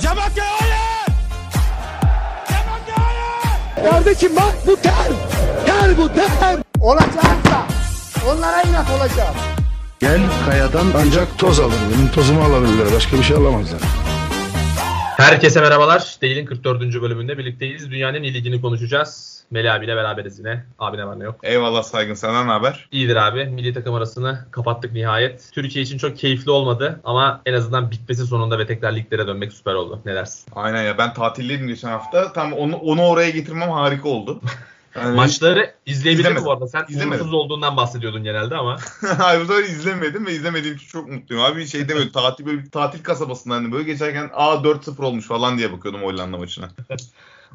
Cemakya hayır! Cemakya hayır! Kardeşim bak bu ter. Ter bu ter. Olacaksa onlara inat olacağım. Gel kayadan ancak toz alır. Benim tozumu alabilirler. Başka bir şey alamazlar. Herkese merhabalar. Değil'in 44. bölümünde birlikteyiz. Dünyanın iyi ligini konuşacağız. Melih abiyle beraberiz yine. Abi ne var ne yok. Eyvallah saygın senden ne haber? İyidir abi. Milli takım arasını kapattık nihayet. Türkiye için çok keyifli olmadı ama en azından bitmesi sonunda ve tekrar liglere dönmek süper oldu. Ne dersin? Aynen ya ben tatildeydim geçen hafta. Tam onu, onu oraya getirmem harika oldu. Yani, Maçları mi İzlemedim. bu arada? Sen İzlemedim. umutsuz olduğundan bahsediyordun genelde ama. Hayır bu sefer izlemedim ve izlemediğim için çok mutluyum. Abi şey demiyor tatil böyle bir tatil kasabasından hani böyle geçerken aa 4-0 olmuş falan diye bakıyordum Hollanda maçına.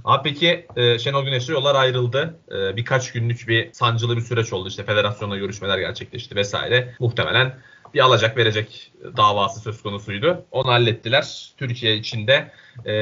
Abi peki e, Şenol Güneş'le yollar ayrıldı. E, birkaç günlük bir sancılı bir süreç oldu. İşte federasyonla görüşmeler gerçekleşti vesaire. Muhtemelen bir alacak verecek davası söz konusuydu. Onu hallettiler. Türkiye içinde e,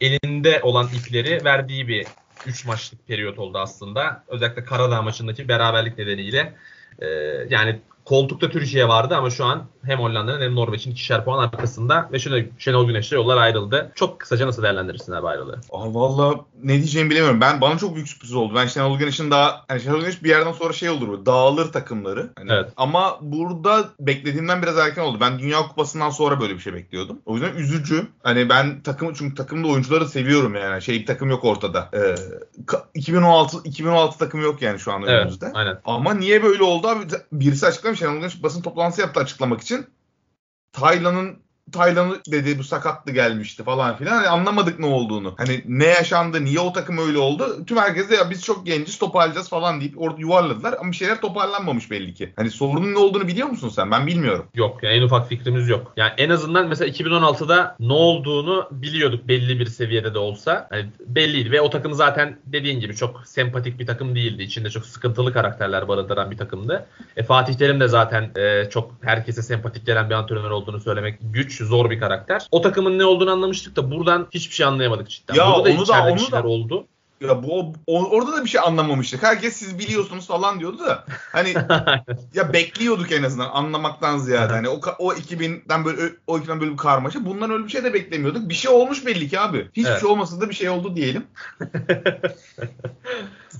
elinde olan ipleri verdiği bir 3 maçlık periyot oldu aslında. Özellikle Karadağ maçındaki beraberlik nedeniyle. E, yani koltukta Türkiye vardı ama şu an hem Hollanda'nın hem Norveç'in ikişer puan arkasında ve Şenol, Şenol Güneş'le yollar ayrıldı. Çok kısaca nasıl değerlendirirsin abi ayrılığı? Aa valla ne diyeceğimi bilemiyorum. Ben bana çok büyük sürpriz oldu. Ben Şenol Güneş'in daha hani Şenol Güneş bir yerden sonra şey olur dağılır takımları. Hani, Evet. Ama burada beklediğimden biraz erken oldu. Ben Dünya Kupası'ndan sonra böyle bir şey bekliyordum. O yüzden üzücü. Hani ben takım çünkü takımda oyuncuları seviyorum yani. Şey bir takım yok ortada. Ee, ka- 2016 2016 takım yok yani şu an Evet, önümüzde. aynen. Ama niye böyle oldu abi? Birisi açıklamış. Şenol Güneş basın toplantısı yaptı açıklamak için. Taylan'ın Taylan'ı dedi bu sakatlı gelmişti falan filan. Hani anlamadık ne olduğunu. Hani ne yaşandı, niye o takım öyle oldu? Tüm herkes de ya biz çok genciz toparlayacağız falan deyip orada yuvarladılar. Ama bir şeyler toparlanmamış belli ki. Hani sorunun ne olduğunu biliyor musun sen? Ben bilmiyorum. Yok yani en ufak fikrimiz yok. Yani en azından mesela 2016'da ne olduğunu biliyorduk belli bir seviyede de olsa. Hani belliydi ve o takım zaten dediğin gibi çok sempatik bir takım değildi. İçinde çok sıkıntılı karakterler barındıran bir takımdı. E, Fatih Terim de zaten e, çok herkese sempatik gelen bir antrenör olduğunu söylemek güç, zor bir karakter. O takımın ne olduğunu anlamıştık da buradan hiçbir şey anlayamadık cidden. Ya Burada da onu da- bir onu da- oldu. Ya bu o- orada da bir şey anlamamıştık. Herkes siz biliyorsunuz falan diyordu da hani ya bekliyorduk en azından anlamaktan ziyade. Hani o o 2000'den böyle o 2000'den böyle bir karmaşa. Bundan öyle bir şey de beklemiyorduk. Bir şey olmuş belli ki abi. Hiçbir Evet. şey olmasa da bir şey oldu diyelim.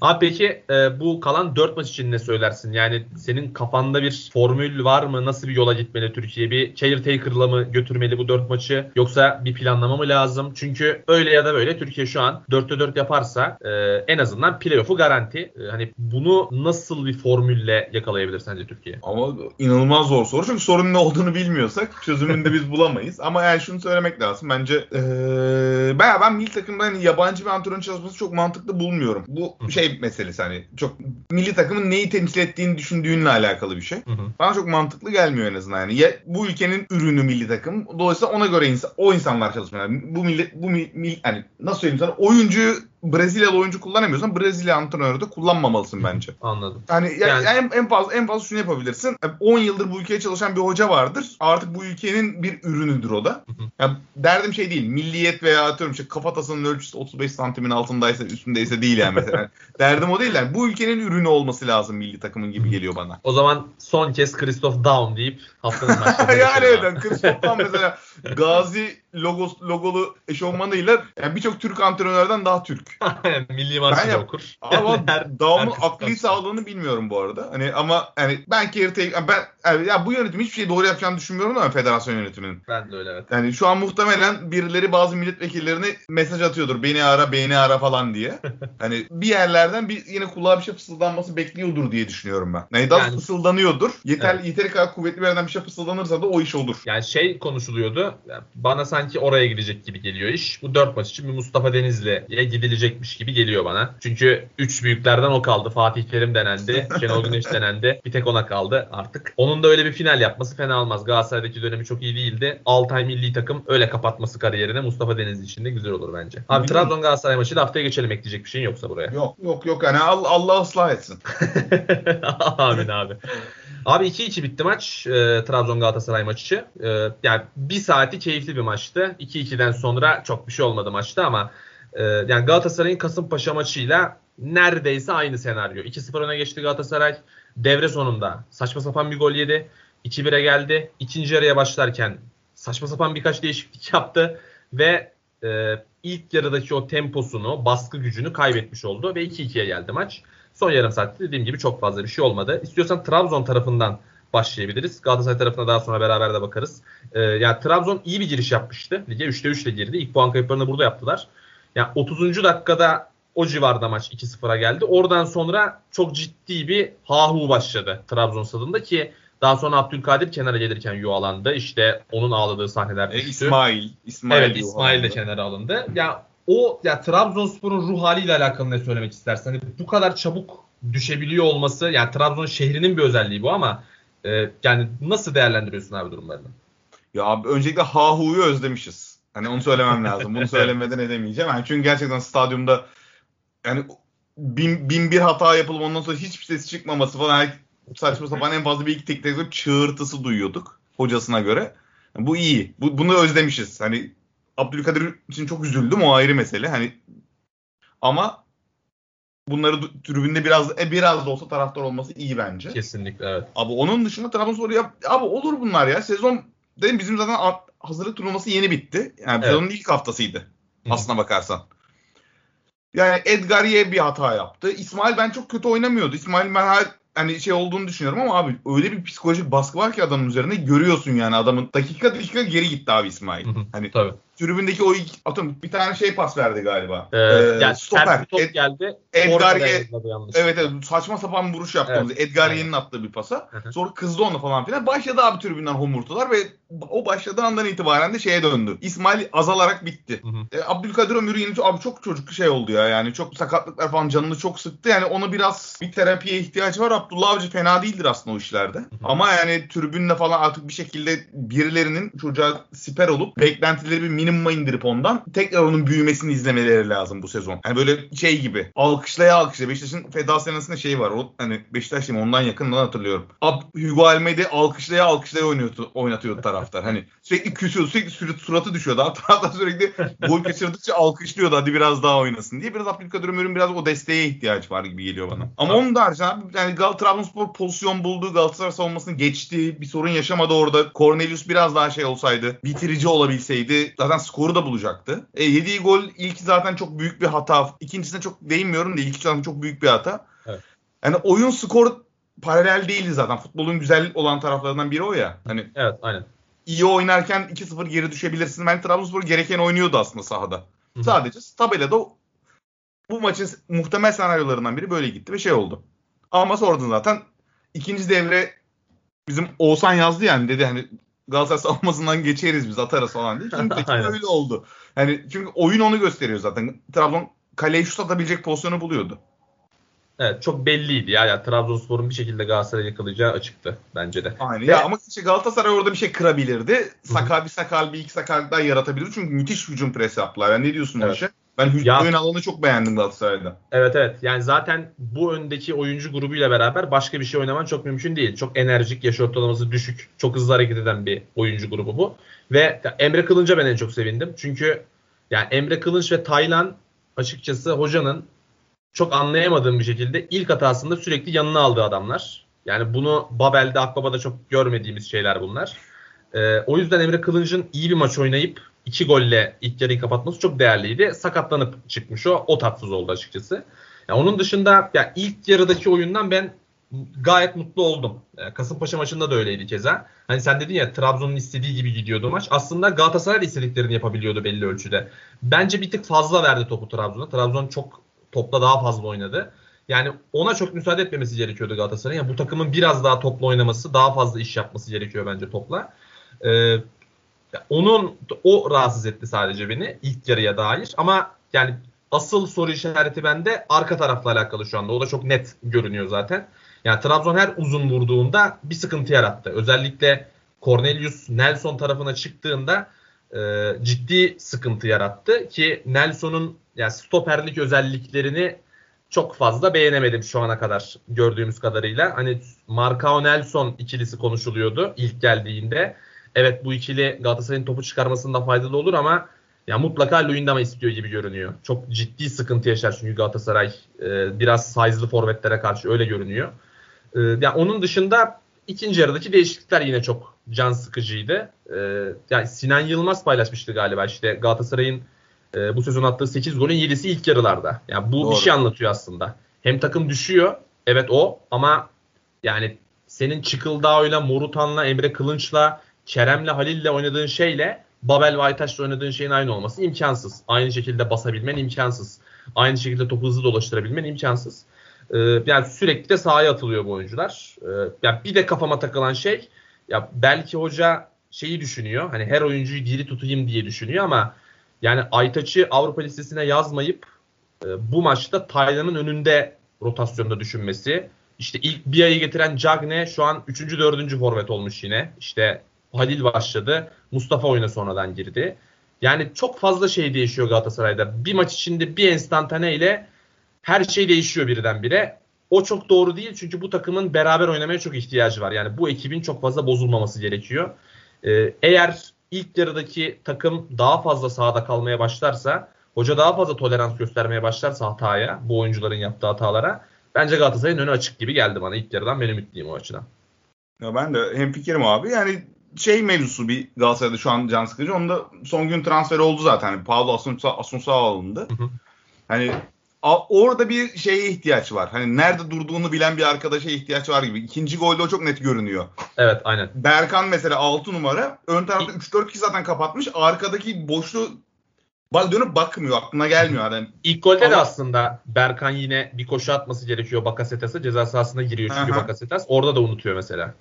Abi peki e, bu kalan 4 maç için ne söylersin? Yani senin kafanda bir formül var mı? Nasıl bir yola gitmeli Türkiye? Bir caretaker'la mı götürmeli bu 4 maçı? Yoksa bir planlama mı lazım? Çünkü öyle ya da böyle Türkiye şu an 4'te 4 yaparsa e, en azından playoff'u garanti. E, hani bunu nasıl bir formülle yakalayabilir sence Türkiye? Ama inanılmaz zor soru. Çünkü sorunun ne olduğunu bilmiyorsak çözümünü de biz bulamayız. Ama yani şunu söylemek lazım. Bence eee ben, ben milli takımda hani yabancı bir antrenör çalışması çok mantıklı bulmuyorum. Bu şey meselesi hani çok milli takımın neyi temsil ettiğini düşündüğünle alakalı bir şey. Hı hı. Bana çok mantıklı gelmiyor en azından. Yani ya bu ülkenin ürünü milli takım. Dolayısıyla ona göre insan, o insanlar çalışmalı. Yani bu milli bu mil, mil- hani nasıl söyleyeyim sana oyuncuyu Brezilyalı oyuncu kullanamıyorsan Brezilya antrenörü de kullanmamalısın bence. Anladım. Yani, ya- Yani- en, en fazla en fazla şunu yapabilirsin. 10 yıldır bu ülkeye çalışan bir hoca vardır. Artık bu ülkenin bir ürünüdür o da. Hı hı. Ya derdim şey değil. Milliyet veya atıyorum işte kafatasının ölçüsü 35 santimin altındaysa üstündeyse değil yani mesela. derdim o değil yani. Bu ülkenin ürünü olması lazım milli takımın gibi geliyor bana. O zaman son kez Christoph Daum deyip haftanın maçlarına yani evet. Yani Christoph'tan mesela Gazi logos, logolu eşofmanıyla yani birçok Türk antrenörlerden daha Türk. Milli da yap- okur. Ama Her- herkes akli sağlığını bilmiyorum bu arada. Hani ama hani ben caretaker ben yani ya bu yönetim hiçbir şey doğru yapacağını düşünmüyorum ama federasyon yönetiminin. Ben de öyle evet. Yani şu an muhtemelen birileri bazı milletvekillerine mesaj atıyordur. Beni ara, beni ara falan diye. hani bir yerlerden bir yine kulağa bir şey fısıldanması bekliyordur diye düşünüyorum ben. Yani daha Yani- fısıldanıyordur. Yeter yeteri kadar kuvvetli bir yerden bir şey fısıldanırsa da o iş olur. Yani şey konuşuluyordu. Bana sanki oraya gidecek gibi geliyor iş. Bu dört maç için bir Mustafa Denizli'ye gidilecekmiş gibi geliyor bana. Çünkü üç büyüklerden o kaldı. Fatih Terim denendi. Şenol Güneş denendi. Bir tek ona kaldı artık. Onun da öyle bir final yapması fena olmaz. Galatasaray'daki dönemi çok iyi değildi. Altay milli takım öyle kapatması kariyerine Mustafa Denizli için de güzel olur bence. Abi. Trabzon Galatasaray maçı da haftaya geçelim ekleyecek bir şeyin yoksa buraya. Yok yok yok yani Allah, Allah ıslah etsin. Amin abi. Abi 2-2 bitti maç. E, Trabzon Galatasaray maçı. E, yani bir saati keyifli bir maçtı. 2-2'den sonra çok bir şey olmadı maçta ama e, yani Galatasaray'ın Kasımpaşa maçıyla neredeyse aynı senaryo. 2-0 öne geçti Galatasaray. Devre sonunda saçma sapan bir gol yedi. 2-1'e geldi. İkinci yarıya başlarken saçma sapan birkaç değişiklik yaptı ve e, ilk yarıdaki o temposunu, baskı gücünü kaybetmiş oldu ve 2-2'ye geldi maç. Son yarım saatte dediğim gibi çok fazla bir şey olmadı. İstiyorsan Trabzon tarafından başlayabiliriz. Galatasaray tarafına daha sonra beraber de bakarız. Ee, yani Trabzon iyi bir giriş yapmıştı. Lige 3'te 3 ile girdi. İlk puan kayıplarını burada yaptılar. Yani 30. dakikada o civarda maç 2-0'a geldi. Oradan sonra çok ciddi bir hahu başladı Trabzon stadında ki daha sonra Abdülkadir kenara gelirken yuvalandı. İşte onun ağladığı sahneler E. İsmail. İsmail Evet İsmail de kenara alındı. Ya o ya Trabzonspor'un ruh haliyle alakalı ne söylemek istersen hani bu kadar çabuk düşebiliyor olması yani Trabzon şehrinin bir özelliği bu ama e, yani nasıl değerlendiriyorsun abi durumlarını? Ya abi öncelikle Hahu'yu özlemişiz. Hani onu söylemem lazım. Bunu söylemeden edemeyeceğim. Yani çünkü gerçekten stadyumda yani bin, bin bir hata yapılıp ondan sonra hiçbir ses çıkmaması falan yani saçma sapan en fazla bir iki tek tek çığırtısı duyuyorduk hocasına göre. Bu iyi. Bu, bunu özlemişiz. Hani Abdülkadir için çok üzüldüm o ayrı mesele. Hani ama bunları tribünde biraz e, biraz da olsa taraftar olması iyi bence. Kesinlikle evet. Abi onun dışında Trabzonspor ya abi olur bunlar ya. Sezon dedim bizim zaten hazırlık turnuvası yeni bitti. Yani Evet. sezonun ilk haftasıydı. Hı. Aslına bakarsan. Yani Edgariye bir hata yaptı. İsmail ben çok kötü oynamıyordu. İsmail ben hala hani şey olduğunu düşünüyorum ama abi öyle bir psikolojik baskı var ki adamın üzerinde görüyorsun yani adamın dakika dakika geri gitti abi İsmail. Hı hı. Hani Tabii. Tribündeki o ilk atıyorum bir tane şey pas verdi galiba. Ee, Ee, yani stoper. ters bir top Ed- geldi. Edgar. Evet evet saçma sapan bir vuruş yaptı. Evet. onu. Edgar'in attığı bir pasa. Hı hı. Sonra kızdı onu falan filan. Başladı abi tribünden homurtular ve o başladığı andan itibaren de şeye döndü. İsmail azalarak bitti. Hı hı. E, Abdülkadir Ömür çok- abi çok çocuk şey oldu ya yani çok sakatlıklar falan canını çok sıktı. Yani onu biraz bir terapiye ihtiyacı var. Abdullah Avcı fena değildir aslında o işlerde. Ama yani tribünle falan artık bir şekilde birilerinin çocuğa siper olup beklentileri bir minimuma indirip ondan tekrar onun büyümesini izlemeleri lazım bu sezon. Yani böyle şey gibi alkışlaya alkışlaya Beşiktaş'ın feda senesinde şey var. O hani Beşiktaş değil mi? ondan yakından hatırlıyorum. Ab, Hugo Almeida alkışlaya alkışlaya oynuyordu, oynatıyordu taraftar. Hani sürekli küsüyordu. Sürekli sür- suratı düşüyordu. Abi taraftar sürekli gol kaçırdıkça alkışlıyordu. Hadi biraz daha oynasın diye. Biraz Abdülkadir Ömür'ün biraz o desteğe ihtiyaç var gibi geliyor bana. Ama onun da haricinde yani Gal Trabzonspor pozisyon buldu. Galatasaray savunmasını geçti. Bir sorun yaşamadı orada. Cornelius biraz daha şey olsaydı, bitirici olabilseydi zaten skoru da bulacaktı. E, yediği gol ilk zaten çok büyük bir hata. İkincisine çok değinmiyorum da ilk zaten çok büyük bir hata. Evet. Yani oyun skoru paralel değildi zaten. Futbolun güzel olan taraflarından biri o ya. Hani Evet aynen. iyi oynarken 2-0 geri düşebilirsin. Ben Trabzonspor gereken oynuyordu aslında sahada. Hı hı. Sadece tabelada bu maçın muhtemel senaryolarından biri böyle gitti ve şey oldu. Ama sonradan zaten ikinci devre bizim Oğuzhan yazdı yani dedi hani Galatasaray savunmasından geçeriz biz atarız falan diye. Çünkü öyle oldu. Yani çünkü oyun onu gösteriyor zaten. Trabzon kaleye şut atabilecek pozisyonu buluyordu. Evet çok belliydi ya. Yani Trabzonspor'un bir şekilde Galatasaray'ı yakalayacağı açıktı bence de. Aynen. Ve- Ya ama işte Galatasaray orada bir şey kırabilirdi. Sakal bir sakal bir iki sakal daha yaratabilirdi. Çünkü müthiş hücum presi yaptılar. Yani ne diyorsun Evet. işe? Ben hücum oyun alanını çok beğendim Galatasaray'da. Evet evet. Yani zaten bu öndeki oyuncu grubuyla beraber başka bir şey oynaman çok mümkün değil. Çok enerjik, yaş ortalaması düşük, çok hızlı hareket eden bir oyuncu grubu bu. Ve Emre Kılınç'a ben en çok sevindim. Çünkü yani Emre Kılınç ve Taylan açıkçası hocanın çok anlayamadığım bir şekilde ilk hatasında sürekli yanına aldığı adamlar. Yani bunu Babel'de, Akbaba'da çok görmediğimiz şeyler bunlar. Ee, o yüzden Emre Kılınç'ın iyi bir maç oynayıp iki golle ilk yarıyı kapatması çok değerliydi. Sakatlanıp çıkmış o. O tatsız oldu açıkçası. Ya onun dışında ya ilk yarıdaki oyundan ben gayet mutlu oldum. Kasımpaşa maçında da öyleydi keza. Hani sen dedin ya Trabzon'un istediği gibi gidiyordu maç. Aslında Galatasaray istediklerini yapabiliyordu belli ölçüde. Bence bir tık fazla verdi topu Trabzon'a. Trabzon çok topla daha fazla oynadı. Yani ona çok müsaade etmemesi gerekiyordu Galatasaray'ın. Yani bu takımın biraz daha topla oynaması, daha fazla iş yapması gerekiyor bence topla. Ee, onun o rahatsız etti sadece beni ilk yarıya dair. Ama yani asıl soru işareti bende arka tarafla alakalı şu anda. O da çok net görünüyor zaten. Yani Trabzon her uzun vurduğunda bir sıkıntı yarattı. Özellikle Cornelius Nelson tarafına çıktığında e, ciddi sıkıntı yarattı ki Nelson'un yani stoperlik özelliklerini çok fazla beğenemedim şu ana kadar gördüğümüz kadarıyla. Hani Marcao Nelson ikilisi konuşuluyordu ilk geldiğinde. Evet bu ikili Galatasaray'ın topu çıkarmasında faydalı olur ama ya mutlaka Luyendam'a istiyor gibi görünüyor. Çok ciddi sıkıntı yaşar çünkü Galatasaray e, biraz size'lı forvetlere karşı öyle görünüyor. E, ya onun dışında ikinci yarıdaki değişiklikler yine çok can sıkıcıydı. E, yani Sinan Yılmaz paylaşmıştı galiba işte Galatasaray'ın e, bu sezon attığı 8 golün 7'si ilk yarılarda. Yani bu Doğru. bir şey anlatıyor aslında. Hem takım düşüyor. Evet o ama yani senin Çıkıldağ'ıyla, Morutan'la, Emre Kılınç'la, Kerem'le, Halil'le oynadığın şeyle Babel ve Aytaş'la oynadığın şeyin aynı olması imkansız. Aynı şekilde basabilmen imkansız. Aynı şekilde topu hızlı dolaştırabilmen imkansız. Ee, yani sürekli de sahaya atılıyor bu oyuncular. Ee, yani bir de kafama takılan şey ya belki hoca şeyi düşünüyor. Hani her oyuncuyu diri tutayım diye düşünüyor ama yani Aytaç'ı Avrupa listesine yazmayıp e, bu maçta Taylan'ın önünde rotasyonda düşünmesi. İşte ilk bir ayı getiren Cagne şu an 3. 4. forvet olmuş yine. İşte Halil başladı. Mustafa oyuna sonradan girdi. Yani çok fazla şey değişiyor Galatasaray'da. Bir maç içinde bir enstantane ile her şey değişiyor birdenbire. O çok doğru değil çünkü bu takımın beraber oynamaya çok ihtiyacı var. Yani bu ekibin çok fazla bozulmaması gerekiyor. Ee, eğer ilk yarıdaki takım daha fazla sahada kalmaya başlarsa, hoca daha fazla tolerans göstermeye başlarsa hataya, bu oyuncuların yaptığı hatalara bence Galatasaray'ın önü açık gibi geldi bana ilk yarıdan benim ümitliyim o açıdan. Ya ben de hem fikrim abi. Yani şey mevzusu bir Galatasaray'da şu an can sıkıcı. Onda son gün transfer oldu zaten. Hani Paulo Asunsao Asunsao alındı. Hı hı. Hani a- orada bir şeye ihtiyaç var. Hani nerede durduğunu bilen bir arkadaşa ihtiyaç var gibi. İkinci golde o çok net görünüyor. Evet aynen. Berkan mesela 6 numara. Ön tarafta 3-4 kişi zaten kapatmış. Arkadaki boşluğu bak dönüp bakmıyor. Aklına gelmiyor. Yani İlk golde de aslında Berkan yine bir koşu atması gerekiyor Bakasetas'a. Ceza sahasına giriyor çünkü. Bakasetas. Orada da unutuyor mesela.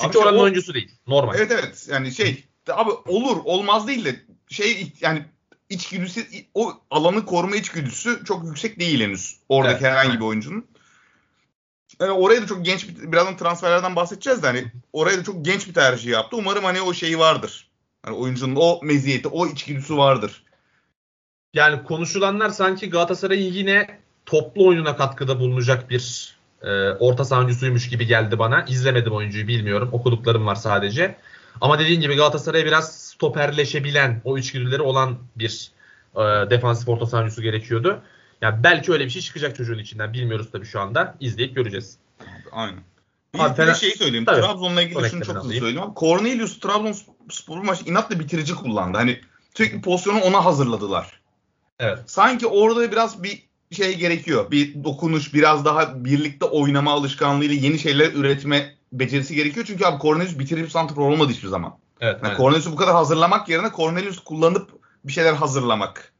Çünkü Abi oranın o- oyuncusu değil. Normal. Evet evet yani şey abi olur olmaz değil de şey yani içgüdüsü o alanı koruma içgüdüsü çok yüksek değil henüz oradaki Evet, herhangi evet. bir oyuncunun. Yani oraya da çok genç bir birazdan transferlerden bahsedeceğiz de hani oraya da çok genç bir tercih yaptı. Umarım hani o şeyi vardır. Hani oyuncunun o meziyeti, o içgüdüsü vardır. Yani konuşulanlar sanki Galatasaray'ın yine toplu oyununa katkıda bulunacak bir e, orta saha oyuncusuymuş gibi geldi bana. İzlemedim oyuncuyu bilmiyorum. Okuduklarım var sadece. Ama dediğin gibi Galatasaray'a biraz stoperleşebilen, o içgüdüleri olan bir e, defansif orta saha oyuncusu gerekiyordu. Yani belki öyle bir şey çıkacak çocuğun içinden. Bilmiyoruz tabii şu anda. İzleyip göreceğiz. Aynen. Bir, Abi Fener- şeyi söyleyeyim. Tabii. Trabzon'la ilgili Son şunu çok hızlı söyleyeyim. Cornelius Trabzonspor maçı inatla bitirici kullandı. Hani sürekli pozisyonu ona hazırladılar. Evet. sanki orada biraz bir şey gerekiyor. Bir dokunuş, biraz daha birlikte oynama alışkanlığıyla yeni şeyler üretme becerisi gerekiyor. Çünkü abi Cornelius bitirici santrfor olmadı hiçbir zaman. Evet. Yani. Cornelius'u bu kadar hazırlamak yerine Cornelius kullanıp bir şeyler hazırlamak.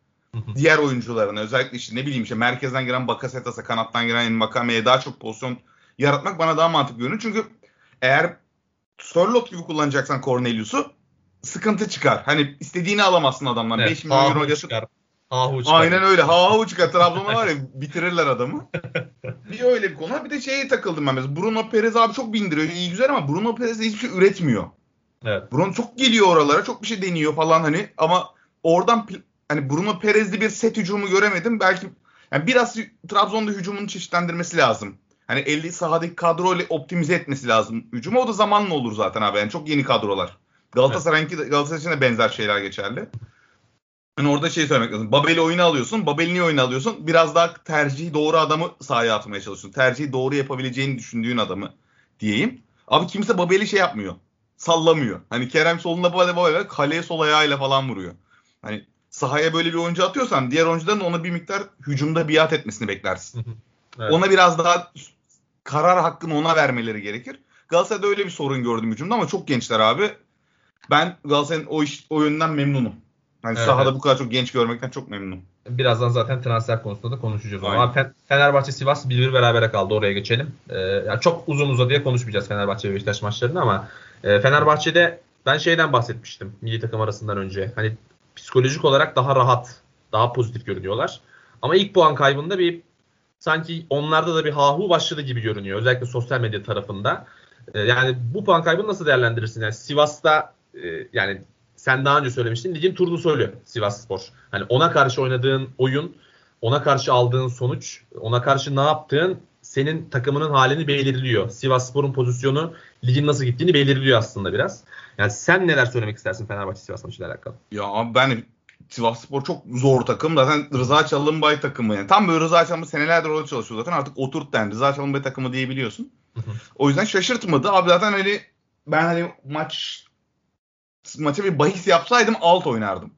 Diğer oyuncularına özellikle işte ne bileyim işte merkezden giren Bakasetas'a, kanattan giren Envakame'ye daha çok pozisyon yaratmak bana daha mantıklı görünüyor. Çünkü eğer Sörloth gibi kullanacaksan Cornelius'u sıkıntı çıkar. Hani istediğini alamazsın adamdan. Evet, 5 milyon euro Ahu yatır. çıkar. Ahu çıkar. Aynen öyle. Ha ha çıkar. Trabzon'a var ya bitirirler adamı. bir öyle bir konu. Bir de şeye takıldım ben mesela. Bruno Perez abi çok bindiriyor. iyi güzel ama Bruno Perez de hiçbir şey üretmiyor. Evet. Bruno çok geliyor oralara. Çok bir şey deniyor falan hani. Ama oradan hani Bruno Perez'li bir set hücumu göremedim. Belki yani biraz Trabzon'da hücumunu çeşitlendirmesi lazım. Hani 50 sahadaki kadroyla optimize etmesi lazım hücumu. O da zamanla olur zaten abi. Yani çok yeni kadrolar. Galatasaray'ınki de Galatasaray için de benzer şeyler geçerli. Hani orada şey söylemek lazım. Babel'i oyuna alıyorsun. Babel'i niye oyuna alıyorsun? Biraz daha tercihi doğru adamı sahaya atmaya çalışıyorsun. Tercihi doğru yapabileceğini düşündüğün adamı diyeyim. Abi kimse Babel'i şey yapmıyor. Sallamıyor. Hani Kerem solunda Babel Babel kaleye sol ayağıyla falan vuruyor. Hani sahaya böyle bir oyuncu atıyorsan diğer oyuncuların ona bir miktar hücumda biat etmesini beklersin. Evet. Ona biraz daha karar hakkını ona vermeleri gerekir. Galatasaray'da öyle bir sorun gördüm hücumda ama çok gençler abi. Ben Galatasaray'ın o iş o yönden memnunum. Hani Evet, sahada bu kadar çok genç görmekten çok memnunum. Birazdan zaten transfer konusunda da konuşacağız. Aynen. Ama Fe- Fenerbahçe Sivas 1-1 berabere kaldı. Oraya geçelim. Ee, yani çok uzun uzadıya konuşmayacağız Fenerbahçe ve Beşiktaş maçlarını ama e, Fenerbahçe'de ben şeyden bahsetmiştim milli takım arasından önce. Hani psikolojik olarak daha rahat, daha pozitif görünüyorlar. Ama ilk puan kaybında bir sanki onlarda da bir hahu başladı gibi görünüyor. Özellikle sosyal medya tarafında. Ee, yani bu puan kaybını nasıl değerlendirirsin? Yani Sivas'ta e, yani sen daha önce söylemiştin. Ligin turunu söylüyor Sivas Spor. Hani ona karşı oynadığın oyun, ona karşı aldığın sonuç, ona karşı ne yaptığın senin takımının halini belirliyor. Sivas Spor'un pozisyonu ligin nasıl gittiğini belirliyor aslında biraz. Yani sen neler söylemek istersin Fenerbahçe Sivas maçıyla alakalı? Ya abi ben Sivas Spor çok zor takım. Zaten Rıza Çalınbay takımı. Yani tam böyle Rıza Çalınbay senelerdir orada çalışıyor zaten. Artık oturt yani. Rıza Çalınbay takımı diyebiliyorsun. O yüzden şaşırtmadı. Abi zaten hani ben hani maç maça bir bahis yapsaydım alt oynardım.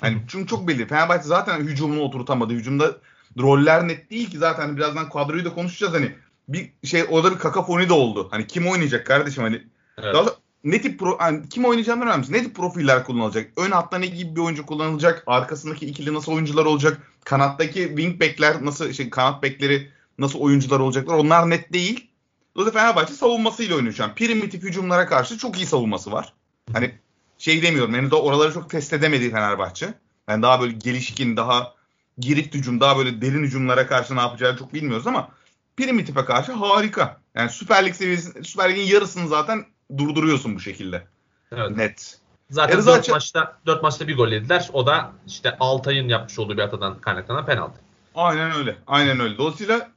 Hani çünkü çok belli. Fenerbahçe zaten hücumunu oturtamadı. Hücumda roller net değil ki zaten hani birazdan kadroyu da konuşacağız hani bir şey orada bir kakafoni de oldu. Hani kim oynayacak kardeşim hani Evet. daha ne tip pro, hani kim oynayacağından önemli. Ne tip profiller kullanılacak? Ön hatta ne gibi bir oyuncu kullanılacak? Arkasındaki ikili nasıl oyuncular olacak? Kanattaki wing back'ler nasıl şey kanat bekleri nasıl oyuncular olacaklar? Onlar net değil. Dolayısıyla Fenerbahçe savunmasıyla oynuyor şu an. Primitif hücumlara karşı çok iyi savunması var. Hani şey demiyorum. Henüz de oraları çok test edemedi Fenerbahçe. Yani daha böyle gelişkin, daha girik hücum, daha böyle derin hücumlara karşı ne yapacağını çok bilmiyoruz ama Primitif'e karşı harika. Yani Süper Lig seviyesi, Süper Lig'in yarısını zaten durduruyorsun bu şekilde. Evet. Net. Zaten Erz 4 Açı- maçta 4 maçta bir gol yediler. O da işte Altay'ın yapmış olduğu bir hatadan kaynaklanan penaltı. Aynen öyle. Aynen öyle. Dolayısıyla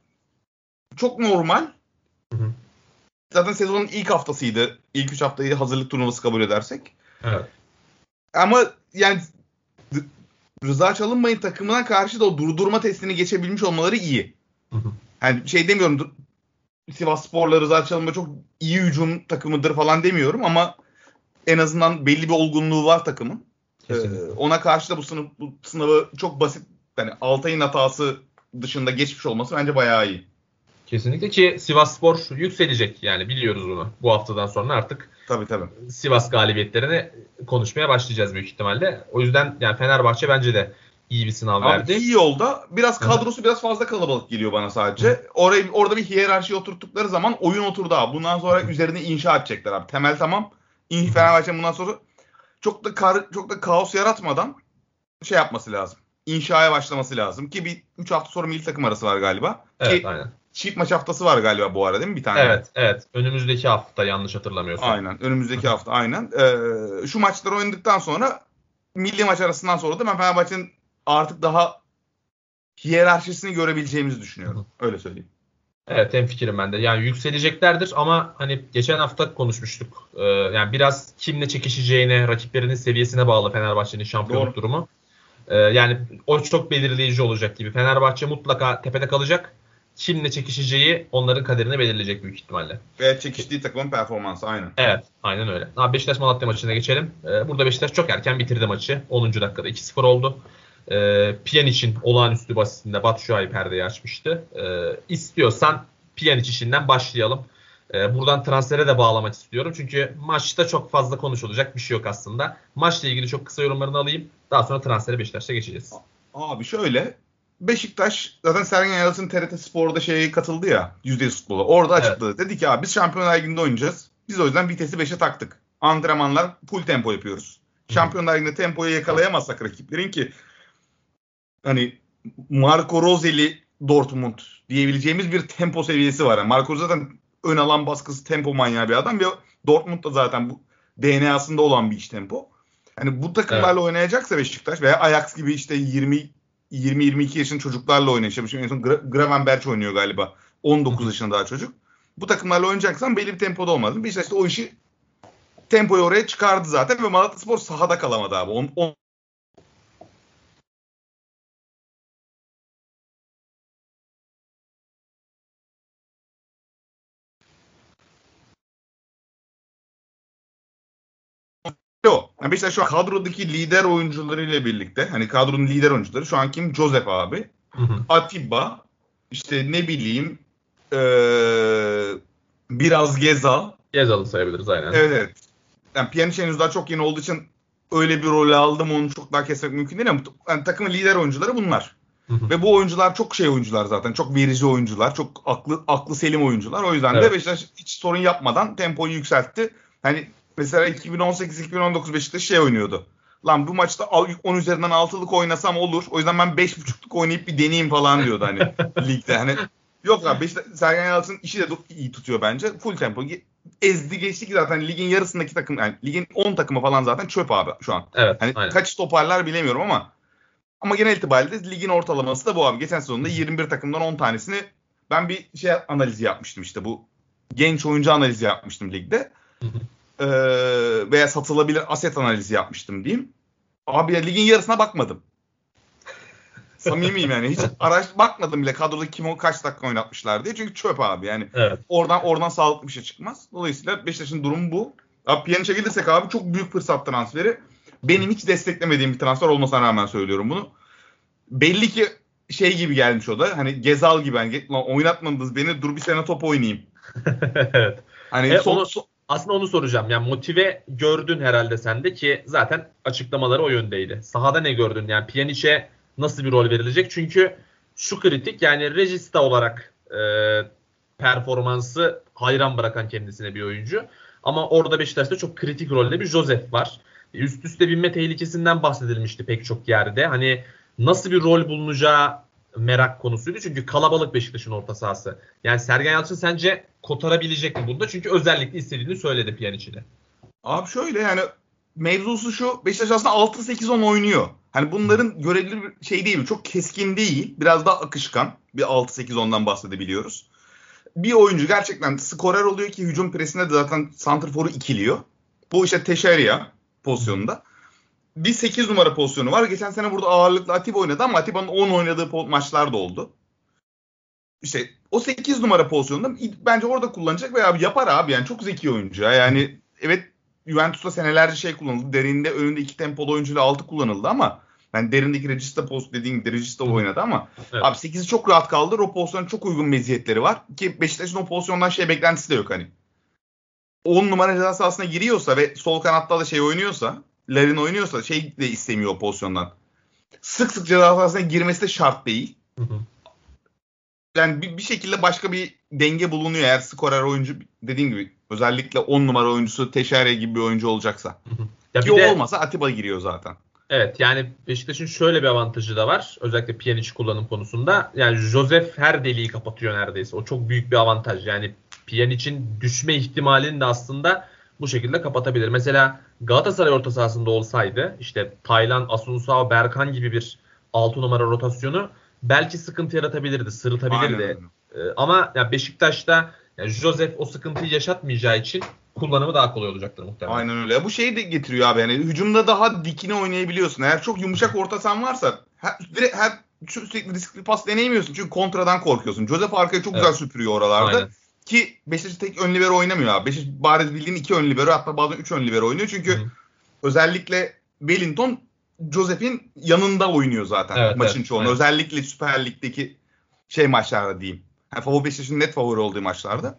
çok normal. Hı hı. Zaten sezonun ilk haftasıydı. İlk 3 haftayı hazırlık turnuvası kabul edersek. Evet. Ama yani Rıza Çalınbay'ın takımına karşı da o durdurma testini geçebilmiş olmaları iyi. Hı hı. Yani şey demiyorum Sivas Spor'la Rıza Çalınbay çok iyi hücum takımıdır falan demiyorum ama en azından belli bir olgunluğu var takımın. Kesinlikle. Ee, ona karşı da bu, sınıf, bu sınavı çok basit yani Altay'ın hatası dışında geçmiş olması bence bayağı iyi. Kesinlikle ki Sivas Spor yükselecek yani biliyoruz bunu. Bu haftadan sonra artık Tabii tabii. Sivas galibiyetlerini konuşmaya başlayacağız büyük ihtimalle. O yüzden yani Fenerbahçe bence de iyi bir sınav Abi verdi. iyi yolda. Biraz Hı. kadrosu biraz fazla kalabalık geliyor bana sadece. Orayı orada bir hiyerarşi oturttukları zaman oyun oturdu abi. Bundan sonra üzerine inşa edecekler abi. Temel tamam. İyi Fenerbahçe bundan sonra çok da kar, çok da kaos yaratmadan şey yapması lazım. İnşaya başlaması lazım ki bir 3 hafta sonra milli takım arası var galiba. Evet ki aynen. Çift maç haftası var galiba bu arada değil mi bir tane? Evet evet. Önümüzdeki hafta yanlış hatırlamıyorsam. Aynen. Önümüzdeki hafta aynen. Ee, şu maçları oynadıktan sonra milli maç arasından sonra da ben Fenerbahçe'nin artık daha hiyerarşisini görebileceğimizi düşünüyorum. Öyle söyleyeyim. Evet hem fikrim ben de. Yani yükseleceklerdir ama hani geçen hafta konuşmuştuk. Ee, yani biraz kimle çekişeceğine, rakiplerinin seviyesine bağlı Fenerbahçe'nin şampiyonluk Doğru. durumu. Ee, yani o çok belirleyici olacak gibi. Fenerbahçe mutlaka tepede kalacak. Kimle çekişeceği onların kaderini belirleyecek büyük ihtimalle. Ve çekiştiği takımın performansı aynen. Evet, aynen öyle. Abi Beşiktaş Malatya maçına geçelim. Ee, burada Beşiktaş çok erken bitirdi maçı. 10. dakikada 2-0 oldu. Ee, Pjanic'in olağanüstü basitinde Batu Şua'yı perdeyi açmıştı. Ee, istiyorsan Pjanic işinden başlayalım. Ee, buradan transfere de bağlamak istiyorum. Çünkü maçta çok fazla konuşulacak bir şey yok aslında. Maçla ilgili çok kısa yorumlarını alayım. Daha sonra transfere Beşiktaş'ta geçeceğiz. Abi şöyle Beşiktaş zaten Sergen Yalçın TRT Spor'da şeye katıldı ya %100 futbola. Orada Evet. açıkladı. Dedi ki abi biz Şampiyonlar Ligi'nde oynayacağız. Biz o yüzden vitesi 5'e taktık. Antrenmanlar full tempo yapıyoruz. Şampiyonlar Ligi'nde tempoyu yakalayamazsak rakiplerin ki hani Marco Roseli Dortmund diyebileceğimiz bir tempo seviyesi var. Yani Marco zaten ön alan baskısı tempo manyağı bir adam ve Dortmund da zaten bu DNA'sında olan bir iş tempo. Hani bu takımlarla oynayacaksa Beşiktaş veya Ajax gibi işte 20 20-22 yaşın çocuklarla oynayacak. Şimdi en son Gra- Gravenberch oynuyor galiba. 19 yaşında daha çocuk. Bu takımlarla oynayacaksan belli bir tempoda olmaz. Beşiktaş da o işi tempoyu oraya çıkardı zaten ve Malatyaspor sahada kalamadı abi. On, o. Yani Beşiktaş şu an kadrodaki lider oyuncularıyla birlikte hani kadronun lider oyuncuları şu an kim? Joseph abi. Hı hı. Atiba, işte ne bileyim eee, biraz Gezal. Gezal'ı sayabiliriz aynen. Evet evet. Yani Pjanic henüz daha çok yeni olduğu için öyle bir rol aldım onu çok daha kesmek mümkün değil ama yani takımın lider oyuncuları bunlar. Hı hı. Ve bu oyuncular çok şey oyuncular zaten. Çok verici oyuncular. Çok aklı aklı selim oyuncular. O yüzden de Evet. Beşiktaş hiç sorun yapmadan tempoyu yükseltti. Hani mesela 2018-2019 Beşiktaş şey oynuyordu. Lan bu maçta 10 üzerinden 6'lık oynasam olur. O yüzden ben 5.5'luk oynayıp bir deneyeyim falan diyordu hani ligde. Hani yok abi Beşiktaş, Sergen Yalçın işi de iyi tutuyor bence. Full tempo. Ezdi geçti ki zaten ligin yarısındaki takım yani ligin 10 takımı falan zaten çöp abi şu an. Evet, Hani aynen. kaç toparlar bilemiyorum ama ama genel itibariyle ligin ortalaması da bu abi. Geçen sezonda 21 takımdan 10 tanesini ben bir şey analizi yapmıştım işte bu genç oyuncu analizi yapmıştım ligde. Ee, veya satılabilir aset analizi yapmıştım diyeyim. Abi ya ligin yarısına bakmadım. Samimiyim yani. Hiç araş bakmadım bile kadroda kim o kaç dakika oynatmışlar diye. Çünkü çöp abi yani. Evet. Oradan oradan sağlıklı bir şey çıkmaz. Dolayısıyla Beşiktaş'ın durumu bu. Abi Pjanic'e gelirsek abi çok büyük fırsat transferi. Benim hiç desteklemediğim bir transfer olmasına rağmen söylüyorum bunu. Belli ki şey gibi gelmiş o da. Hani Gezal gibi. Hani, lan oynatmadınız beni dur bir sene top oynayayım. evet. Hani E, son, onu- son- Aslında onu soracağım. Yani motive gördün herhalde sen de ki zaten açıklamaları o yöndeydi. Sahada ne gördün? Yani Pjanic'e nasıl bir rol verilecek? Çünkü şu kritik yani Regista olarak e, performansı hayran bırakan kendisine bir oyuncu. Ama orada Beşiktaş'ta çok kritik rolde bir Josef var. Üst üste binme tehlikesinden bahsedilmişti pek çok yerde. Hani nasıl bir rol bulunacağı merak konusuydu. Çünkü kalabalık Beşiktaş'ın orta sahası. Yani Sergen Yalçın sence kotarabilecek mi bunda? Çünkü özellikle istediğini söyledi Pjanic'e. Abi şöyle yani mevzusu şu Beşiktaş aslında 6-8-10 oynuyor. Hani bunların görevli bir şey değil. Çok keskin değil. Biraz daha akışkan. Bir 6-8-10'dan bahsedebiliyoruz. Bir oyuncu gerçekten skorer oluyor ki hücum presinde de zaten santrforu ikiliyor. Bu işte Teşeria pozisyonunda. Bir 8 numara pozisyonu var. Geçen sene burada ağırlıklı Atiba oynadı ama Atiba'nın 10 oynadığı maçlar da oldu. İşte o 8 numara pozisyonunda bence orada kullanacak ve abi yapar abi yani çok zeki oyuncu ya. Yani evet Juventus'ta senelerce şey kullanıldı. Derinde önünde iki tempolu oyuncuyla altı kullanıldı ama yani derindeki Regista post dediğin gibi Regista oynadı ama Evet. abi 8'i çok rahat kaldı. O pozisyonun çok uygun meziyetleri var. Ki Beşiktaş'ın o pozisyondan şey beklentisi de yok hani. 10 numara ceza sahasına giriyorsa ve sol kanatta da şey oynuyorsa Larin oynuyorsa şey de istemiyor o pozisyondan. Sık sık ceza sahasına girmesi de şart değil. Hı hı. Yani bir, bir şekilde başka bir denge bulunuyor eğer skorer oyuncu dediğim gibi özellikle 10 numara oyuncusu Teşere gibi bir oyuncu olacaksa. Ya Ki bir o de, olmasa Atiba giriyor zaten. evet yani Beşiktaş'ın şöyle bir avantajı da var. Özellikle Pjanic kullanım konusunda. Yani Josef her deliği kapatıyor neredeyse. O çok büyük bir avantaj. Yani Pjanic'in düşme ihtimalini de aslında bu şekilde kapatabilir. Mesela Galatasaray orta sahasında olsaydı işte Taylan, Asunsao, Berkan gibi bir 6 numara rotasyonu belki sıkıntı yaratabilirdi, sırıtabilirdi. Ee, ama ya Beşiktaş'ta yani Josef o sıkıntıyı yaşatmayacağı için kullanımı daha kolay olacaktır muhtemelen. Aynen öyle. Bu şeyi de getiriyor abi yani hücumda daha dikine oynayabiliyorsun. Eğer çok yumuşak orta sahan varsa her, her sürekli riskli pas deneyemiyorsun. Çünkü kontradan korkuyorsun. Josep arkaya çok Evet. güzel süpürüyor oralarda. Aynen. Ki Beşiktaş tek ön libero oynamıyor abi. Beşiktaş bariz bildiğin iki ön libero hatta bazen üç ön libero oynuyor. Çünkü Hı özellikle Wellington Josep'in yanında oynuyor zaten Evet, maçın evet, çoğunu. aynen. Özellikle Süper Lig'deki şey maçlarda diyeyim. Yani favori Beşiktaş'ın net favori olduğu maçlarda.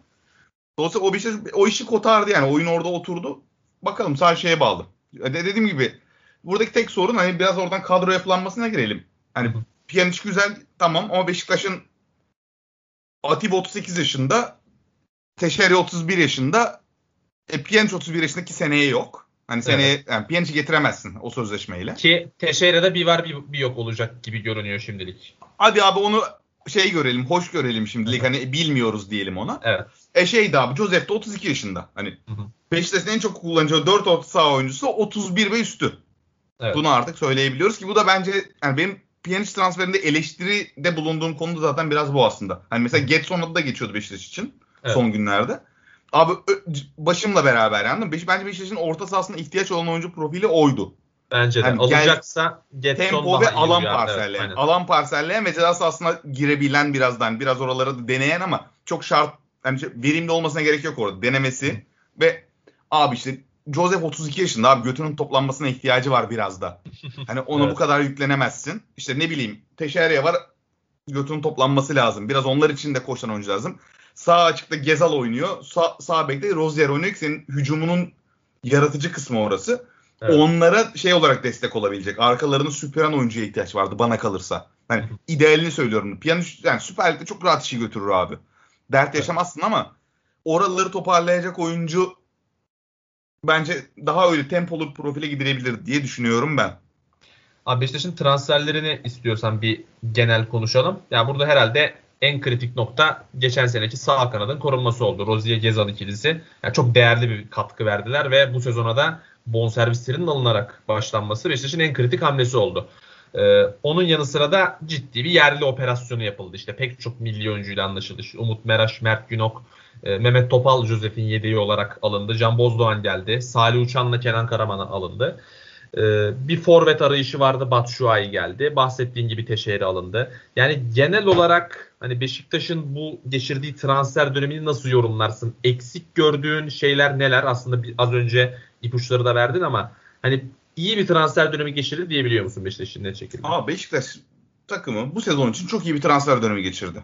Dolayısıyla o Beşiktaş o işi kotardı yani. Oyun orada oturdu. Bakalım sadece şeye bağlı. De- dediğim gibi buradaki tek sorun hani biraz oradan kadro yapılanmasına girelim. Hani. Pjanic güzel tamam ama Beşiktaş'ın Atiba 38 yaşında, Teşeri 31 yaşında, e, Pjanic 31 yaşındaki seneye yok. Hani seneye yani Pjanic'i getiremezsin o sözleşmeyle. Ki Teixeira'da bir var bir, bir yok olacak gibi görünüyor şimdilik. Hadi abi onu şey görelim, hoş görelim şimdilik. Hani bilmiyoruz diyelim ona. Evet. E şeydi abi Joseph de 32 yaşında. Hani. Beşiktaş'ın en çok kullanacağı 4 orta saha oyuncusu 31 ve üstü. Evet. Bunu artık söyleyebiliyoruz ki bu da bence yani benim Pjanic transferinde eleştiride bulunduğum konu da zaten biraz bu aslında. Hani mesela Getson adı da geçiyordu Beşiktaş için Evet. son günlerde. Abi başımla beraber yani Beş, bence Beşiktaş'ın orta sahasına ihtiyaç olan oyuncu profili oydu. Bence de. Gel- Alacaksa Getson Tempo ve alan. Evet, parselleyen. aynen. alan parselleyen ve ceza sahasına girebilen birazdan biraz oralara da deneyen ama çok şart yani verimli olmasına gerek yok orada. Denemesi ve abi işte Joseph 32 yaşında abi götünün toplanmasına ihtiyacı var biraz da. Hani ona Evet. bu kadar yüklenemezsin. İşte ne bileyim Teşeriye var götünün toplanması lazım. Biraz onlar için de koşan oyuncu lazım. Sağ açıkta Gezal oynuyor. Sağ, sağ bekte Rozier oynuyor ki senin hücumunun yaratıcı kısmı orası. Evet. Onlara şey olarak destek olabilecek. Arkalarını süpüren oyuncuya ihtiyaç vardı bana kalırsa. Hani idealini söylüyorum. Piyano yani Süper Lig'de çok rahat işi götürür abi. Dert yaşamazsın ama oraları toparlayacak oyuncu bence daha öyle tempolu profile gidilebilir diye düşünüyorum ben. Abi Beşiktaş'ın transferlerini istiyorsan bir genel konuşalım. Ya burada herhalde en kritik nokta geçen seneki sağ kanadın korunması oldu. Rozier Gezal ikilisi. Yani çok değerli bir katkı verdiler ve bu sezona da bonservislerinin alınarak başlanması Beşiktaş'ın en kritik hamlesi oldu. Ee, onun yanı sıra da ciddi bir yerli operasyonu yapıldı. İşte pek çok milli oyuncuyla anlaşıldı. İşte Umut Meraş, Mert Günok, e, Mehmet Topal Josef'in yedeği olarak alındı. Can Bozdoğan geldi. Salih Uçan'la Kenan Karaman alındı. Ee, bir forvet arayışı vardı. Batshuayi geldi. Bahsettiğin gibi Teşehri alındı. Yani genel olarak hani Beşiktaş'ın bu geçirdiği transfer dönemini nasıl yorumlarsın? Eksik gördüğün şeyler neler? Aslında az önce ipuçları da verdin ama hani iyi bir transfer dönemi geçirdi diyebiliyor musun Beşiktaş'ın net şekilde? Ama Beşiktaş takımı bu sezon için çok iyi bir transfer dönemi geçirdi.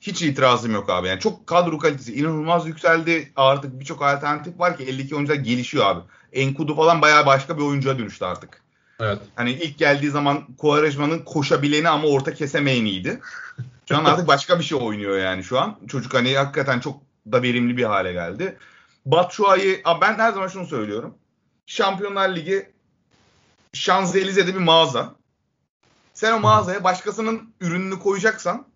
Hiç itirazım yok abi. Yani çok kadro kalitesi inanılmaz yükseldi. Artık birçok alternatif var ki 52 oyuncular gelişiyor abi. Enkudu falan bayağı başka bir oyuncuya dönüştü artık. Evet. Hani ilk geldiği zaman Quaresma'nın koşabileni ama orta kesemeyeniydi. Şu an artık başka bir şey oynuyor yani şu an. Çocuk hani hakikaten çok da verimli bir hale geldi. Batshuayi, ben her zaman şunu söylüyorum. Şampiyonlar Ligi Şanzelize'de bir mağaza. Sen o mağazaya başkasının ürününü koyacaksan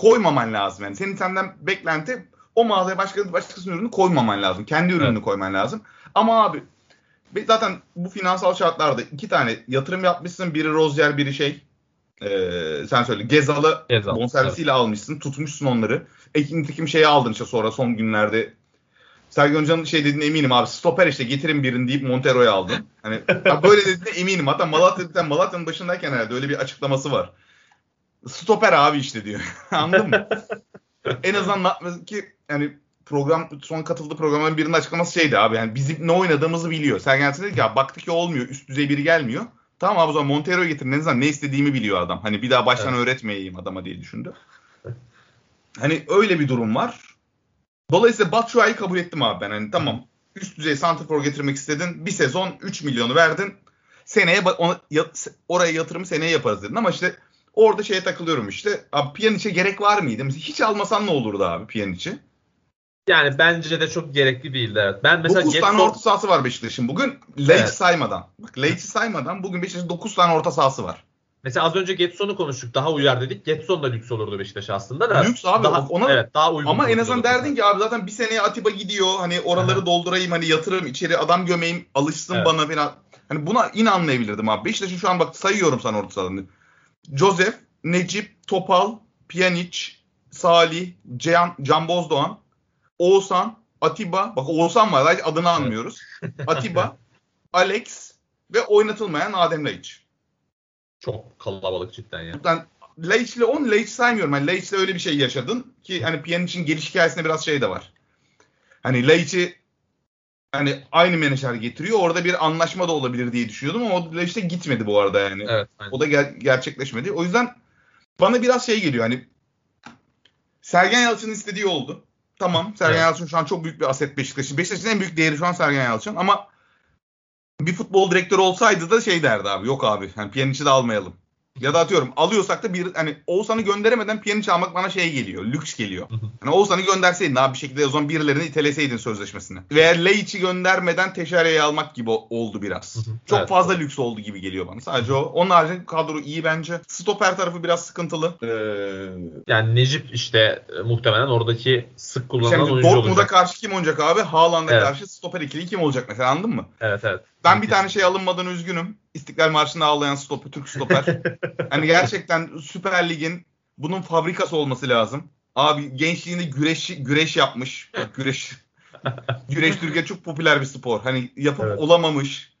koymaman lazım. Yani senin senden beklenti o mağazaya başka, başkasının ürünü koymaman lazım. Kendi ürününü Evet. koyman lazım. Ama abi zaten bu finansal şartlarda iki tane yatırım yapmışsın. Biri Rozier, biri şey ee, sen söyle Gezal'ı Gezal, bonservisiyle almışsın. Tutmuşsun onları. Ekin nitekim şeyi aldın işte sonra son günlerde. Sergen Hoca'nın şey dediğine eminim abi. Stoper işte getirin birini deyip Montero'yu aldın. Hani böyle dediğine eminim. Hatta Malatya'da Malatya'nın başındayken herhalde öyle bir açıklaması var. Stoper abi işte diyor. Anladın mı? en azından ki yani program son katıldığı programların birinin açıklaması şeydi abi yani bizim ne oynadığımızı biliyor. Sergen Yalçın dedi ki ya baktık ki olmuyor üst düzey biri gelmiyor. Tamam abi o zaman Montero'yu getirin en azından ne istediğimi biliyor adam. Hani bir daha baştan Evet. öğretmeyeyim adama diye düşündü. Hani öyle bir durum var. Dolayısıyla Batshuayi'yi kabul ettim abi ben. Hani tamam üst düzey santrfor getirmek istedin. Bir sezon 3 milyonu verdin. Seneye ona, ya- oraya yatırımı seneye yaparız dedin ama işte orada şeye takılıyorum işte. Abi Pjanic'e gerek var mıydı? Mesela hiç almasan ne olurdu abi Pjanic'i? Yani bence de çok gerekli değildi evet. Ben mesela 9 tane orta sahası var Beşiktaş'ın bugün. Leic Evet. saymadan. Bak Leic'i saymadan bugün Beşiktaş'ın 9 tane orta sahası var. Mesela az önce Getson'u konuştuk. Daha uyar dedik. Getson da lüks olurdu Beşiktaş aslında da. Lüks abi, Daha, ona- evet, daha uygun. Ama en azından derdin ki abi zaten bir seneye Atiba gidiyor. Hani oraları Aha. doldurayım hani yatırım içeri adam gömeyim alışsın Evet. bana falan. Hani buna yine anlayabilirdim abi. Beşiktaş'ın şu an bak sayıyorum sana orta sahalarını. Joseph, Necip, Topal, Pjanic, Salih, Can, Can Bozdoğan, Oğuzhan, Atiba. Bak Oğuzhan var sadece adını anmıyoruz. Atiba, Alex ve oynatılmayan Adem Laiç. Çok kalabalık cidden ya. Ben Leitch ile 10 Leitch saymıyorum. Hani Leitch'le öyle bir şey yaşadın ki hani Pjanic'in geliş hikayesinde biraz şey de var. Hani Leitch'i hani aynı menajer getiriyor. Orada bir anlaşma da olabilir diye düşünüyordum ama o Leitch'te gitmedi bu arada yani. Evet. aynen. O da ger- gerçekleşmedi. O yüzden bana biraz şey geliyor hani Sergen Yalçın'ın istediği oldu. Tamam Sergen Evet. Yalçın şu an çok büyük bir aset Beşiktaş'ın. Beşiktaş'ın en büyük değeri şu an Sergen Yalçın ama bir futbol direktörü olsaydı da şey derdi abi yok abi hani Pjanic'i de almayalım. Ya da atıyorum alıyorsak da bir hani Oğuzhan'ı gönderemeden Pjanic almak bana şey geliyor. Lüks geliyor. Hani Oğuzhan'ı gönderseydin abi bir şekilde o zaman birilerini iteleseydin sözleşmesine. Veya Leiç'i göndermeden Teşere'yi almak gibi oldu biraz. Çok Evet. fazla lüks oldu gibi geliyor bana. Sadece o. Onun haricinde kadro iyi bence. Stoper tarafı biraz sıkıntılı. Ee, Yani Necip işte e, muhtemelen oradaki sık kullanılan şimdi oyuncu Dortmund'a olacak. karşı kim olacak abi? Haaland'a Evet. karşı stoper ikili kim olacak mesela anladın mı? Evet evet. Ben bir tane şey alınmadan üzgünüm. İstiklal Marşı'nda ağlayan stoper, Türk stoper. hani gerçekten Süper Lig'in bunun fabrikası olması lazım. Abi gençliğinde güreş güreş yapmış. Bak güreş. güreş Türkiye çok popüler bir spor. Hani yapıp Evet. olamamış.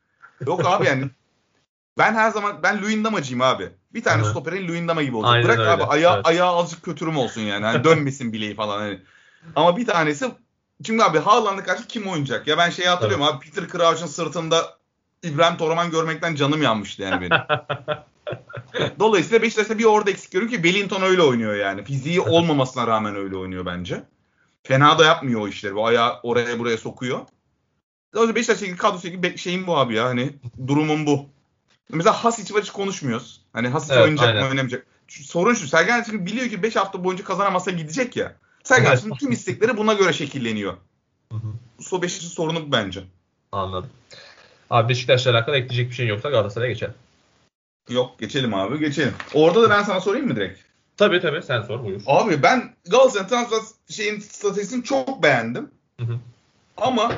Yok abi yani. Ben her zaman ben Luyendamacıyım abi. Bir tane Hı hı. stoperin Luyendama gibi olacak. Aynen Bırak öyle, abi ayağı, evet. ayağı azıcık kötürüm olsun yani. Hani dönmesin bileği falan hani. Ama bir tanesi Şimdi abi Haaland'a karşı kim oynayacak? Ya ben şeyi hatırlıyorum abi Peter Crouch'un sırtında İbrahim Toraman görmekten canım yanmıştı yani benim. Dolayısıyla Beşiktaş'ta bir orada eksik görüyorum ki Wellington öyle oynuyor yani. Fiziği olmamasına rağmen öyle oynuyor bence. Fena da yapmıyor o işleri. Bu ayağı oraya buraya sokuyor. Dolayısıyla Beşiktaş'la ilgili kadrosu ilgili şeyim bu abi ya. Hani durumum bu. Mesela Hasic var hiç konuşmuyoruz. Hani Hasic Evet, oynayacak aynen. mı oynamayacak. Sorun şu Sergen Yalçın biliyor ki 5 hafta boyunca kazanamazsa gidecek ya. Sergen Evet. Tüm istekleri buna göre şekilleniyor. Hı hı. So Beşiktaş'ın sorunu bu bence. Anladım. Abi Beşiktaş'la alakalı ekleyecek bir şey yoksa Galatasaray'a geçelim. Yok geçelim abi geçelim. Orada da ben sana sorayım mı direkt? Tabii tabii sen sor buyur. Abi ben Galatasaray'ın transfer şeyin stratejisini çok beğendim. Hı hı. Ama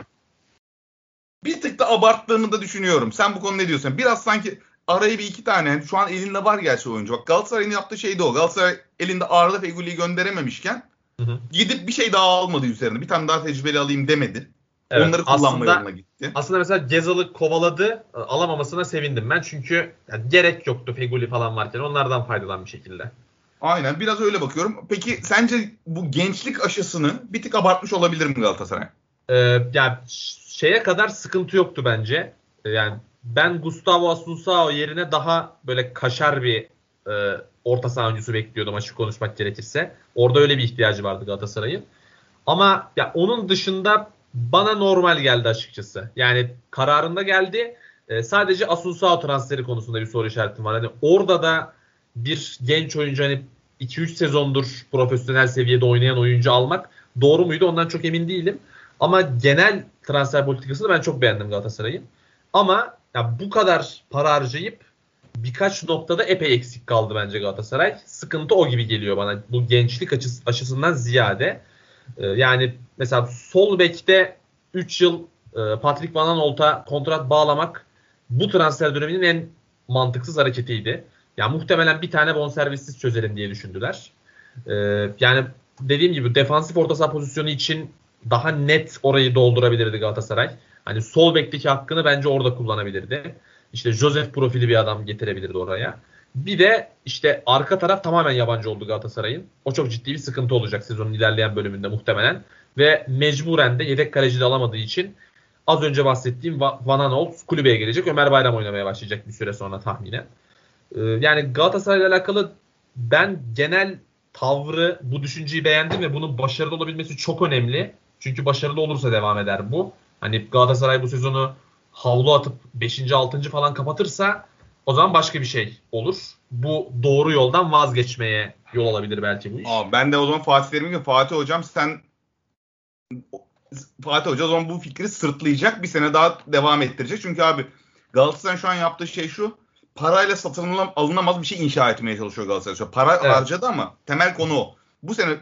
bir tık da abarttığını da düşünüyorum. Sen bu konu ne diyorsun? Biraz sanki araya bir iki tane şu an elinde var gerçi oyuncu. Bak Galatasaray'ın yaptığı şey de o. Galatasaray elinde Arda Feguli'yi gönderememişken Hı hı. gidip bir şey daha almadı üzerine. Bir tane daha tecrübeli alayım demedi. Evet, Onları kullanma aslında- yoluna gitti. Aslında mesela Gezal'ı kovaladı. Alamamasına sevindim ben. Çünkü yani gerek yoktu Feguli falan varken. Onlardan faydalan bir şekilde. Aynen biraz öyle bakıyorum. Peki sence bu gençlik aşısını bir tık abartmış olabilir mi Galatasaray? Ee, yani şeye kadar sıkıntı yoktu bence. Ee, Yani ben Gustavo Asunsao yerine daha böyle kaşar bir e, orta saha oyuncusu bekliyordum açık konuşmak gerekirse. Orada öyle bir ihtiyacı vardı Galatasaray'ın. Ama ya onun dışında bana normal geldi açıkçası. Yani kararında geldi. E, sadece Asunsao transferi konusunda bir soru işaretim var. Hani orada da bir genç oyuncu hani 2-3 sezondur profesyonel seviyede oynayan oyuncu almak doğru muydu ondan çok emin değilim. Ama genel transfer politikasını ben çok beğendim Galatasaray'ın. Ama ya bu kadar para harcayıp birkaç noktada epey eksik kaldı bence Galatasaray. Sıkıntı o gibi geliyor bana bu gençlik açısı, açısından ziyade. Ee, yani mesela sol bekte 3 yıl e, Patrick Van Aanholt'a kontrat bağlamak bu transfer döneminin en mantıksız hareketiydi. Yani muhtemelen bir tane bonservissiz çözelim diye düşündüler. Ee, yani dediğim gibi defansif orta saha pozisyonu için daha net orayı doldurabilirdi Galatasaray. Hani sol bekteki hakkını bence orada kullanabilirdi. İşte Joseph profili bir adam getirebilirdi oraya. Bir de işte arka taraf tamamen yabancı oldu Galatasaray'ın. O çok ciddi bir sıkıntı olacak sezonun ilerleyen bölümünde muhtemelen. Ve mecburen de yedek kaleci de alamadığı için az önce bahsettiğim Van Aanholt kulübeye gelecek. Ömer Bayram oynamaya başlayacak bir süre sonra tahminen. Ee, yani Galatasaray ile alakalı ben genel tavrı, bu düşünceyi beğendim ve bunun başarılı olabilmesi çok önemli. Çünkü başarılı olursa devam eder bu. Hani Galatasaray bu sezonu havlu atıp 5. 6. falan kapatırsa o zaman başka bir şey olur. Bu doğru yoldan vazgeçmeye yol alabilir belki bu iş. Aa, ben de o zaman Fatih Terim'e ki Fatih hocam sen Fatih Hoca o zaman bu fikri sırtlayacak bir sene daha devam ettirecek. Çünkü abi Galatasaray şu an yaptığı şey şu parayla satın alınamaz bir şey inşa etmeye çalışıyor Galatasaray. Para evet. harcadı ama temel konu o. Bu sene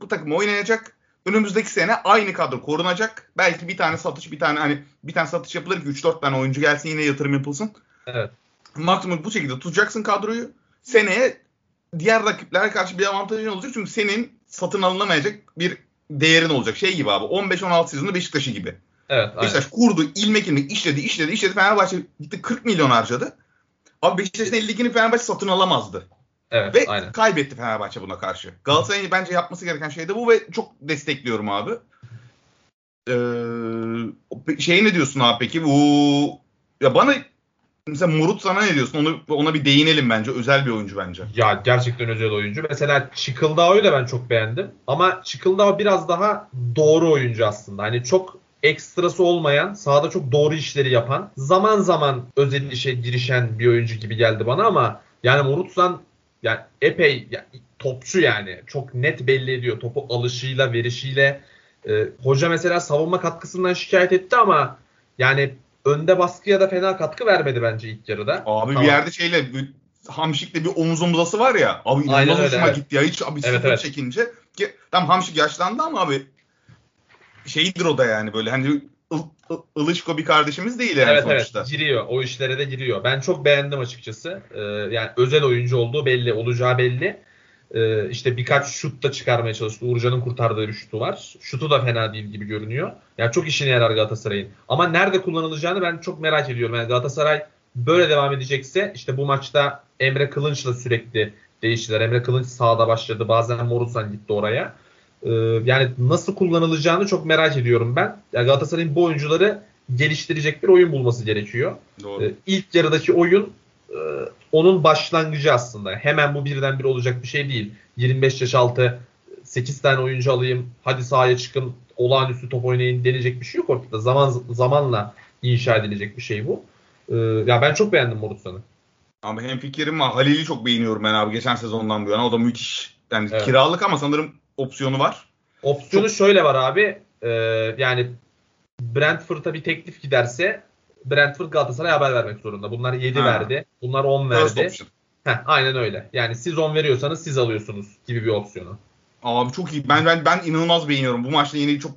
bu takım oynayacak. Önümüzdeki sene aynı kadro korunacak. Belki bir tane satış, bir tane hani bir tane satış yapılır ki 3-4 tane oyuncu gelsin yine yatırım yapılsın. Evet. Maksimum bu şekilde tutacaksın kadroyu. Seneye diğer rakiplere karşı bir avantajın olacak. Çünkü senin satın alınamayacak bir değerin olacak. Şey gibi abi 15-16 sezonu Beşiktaş'ı gibi. Evet, Beşiktaş aynen. kurdu, ilmek ilmek işledi, işledi, işledi. Fenerbahçe gitti 40 milyon harcadı. Abi Beşiktaş'ın 52'ni Fenerbahçe satın alamazdı. Evet, ve aynen. kaybetti Fenerbahçe buna karşı. Galatasaray'ın bence yapması gereken şey de bu ve çok destekliyorum abi. Ee, şey ne diyorsun abi peki? Bu ya bana mesela Murut sana ne diyorsun? Onu ona bir değinelim bence. Özel bir oyuncu bence. Ya gerçekten özel oyuncu. Mesela Çıkıldao'yu da ben çok beğendim. Ama Çıkıldao biraz daha doğru oyuncu aslında. Hani çok ekstrası olmayan, sahada çok doğru işleri yapan, zaman zaman özel işe girişen bir oyuncu gibi geldi bana ama yani Morutsan yani epey yani topçu yani. Çok net belli ediyor. Topu alışıyla, verişiyle. E, hoca mesela savunma katkısından şikayet etti ama yani önde baskıya da fena katkı vermedi bence ilk yarıda. Abi tamam. bir yerde şeyle bir, Hamşik'le bir omuz omuzası var ya. Abi inanılmaz hoşuma evet. gitti ya. Hiç abi evet, evet. çekince. Ki, tam Hamşik yaşlandı ama abi şeydir o da yani böyle hani ılışko bir kardeşimiz değil yani evet, sonuçta. Evet giriyor. O işlere de giriyor. Ben çok beğendim açıkçası. Ee, yani özel oyuncu olduğu belli. Olacağı belli. Ee, işte birkaç şut da çıkarmaya çalıştı. Uğurcan'ın kurtardığı bir şutu var. Şutu da fena değil gibi görünüyor. Yani çok işine yarar Galatasaray'ın. Ama nerede kullanılacağını ben çok merak ediyorum. Yani Galatasaray böyle devam edecekse işte bu maçta Emre Kılınç'la sürekli değiştiler. Emre Kılınç sağda başladı. Bazen Morusan gitti oraya. Ee, yani nasıl kullanılacağını çok merak ediyorum ben. Yani Galatasaray'ın bu oyuncuları geliştirecek bir oyun bulması gerekiyor. Doğru. Ee, ilk yarıdaki oyun e, onun başlangıcı aslında. Hemen bu birdenbire olacak bir şey değil. 25 yaş altı 8 tane oyuncu alayım, hadi sahaya çıkın, olağanüstü top oynayın denecek bir şey yok ortada. Zaman zamanla inşa edilecek bir şey bu. Ee, ya ben çok beğendim Morutsan'ı. Ama hem fikrim var. Halil'i çok beğeniyorum ben abi geçen sezondan bu yana. O da müthiş. Yani evet. kiralık ama sanırım opsiyonu var. Opsiyonu Çok... şöyle var abi. E, yani Brentford'a bir teklif giderse Brentford Galatasaray'a haber vermek zorunda. Bunlar 7 ha. verdi. Bunlar 10 verdi. Heh, aynen öyle. Yani siz 10 veriyorsanız siz alıyorsunuz gibi bir opsiyonu. Abi çok iyi. Ben ben ben inanılmaz beğeniyorum. Bu maçta yine çok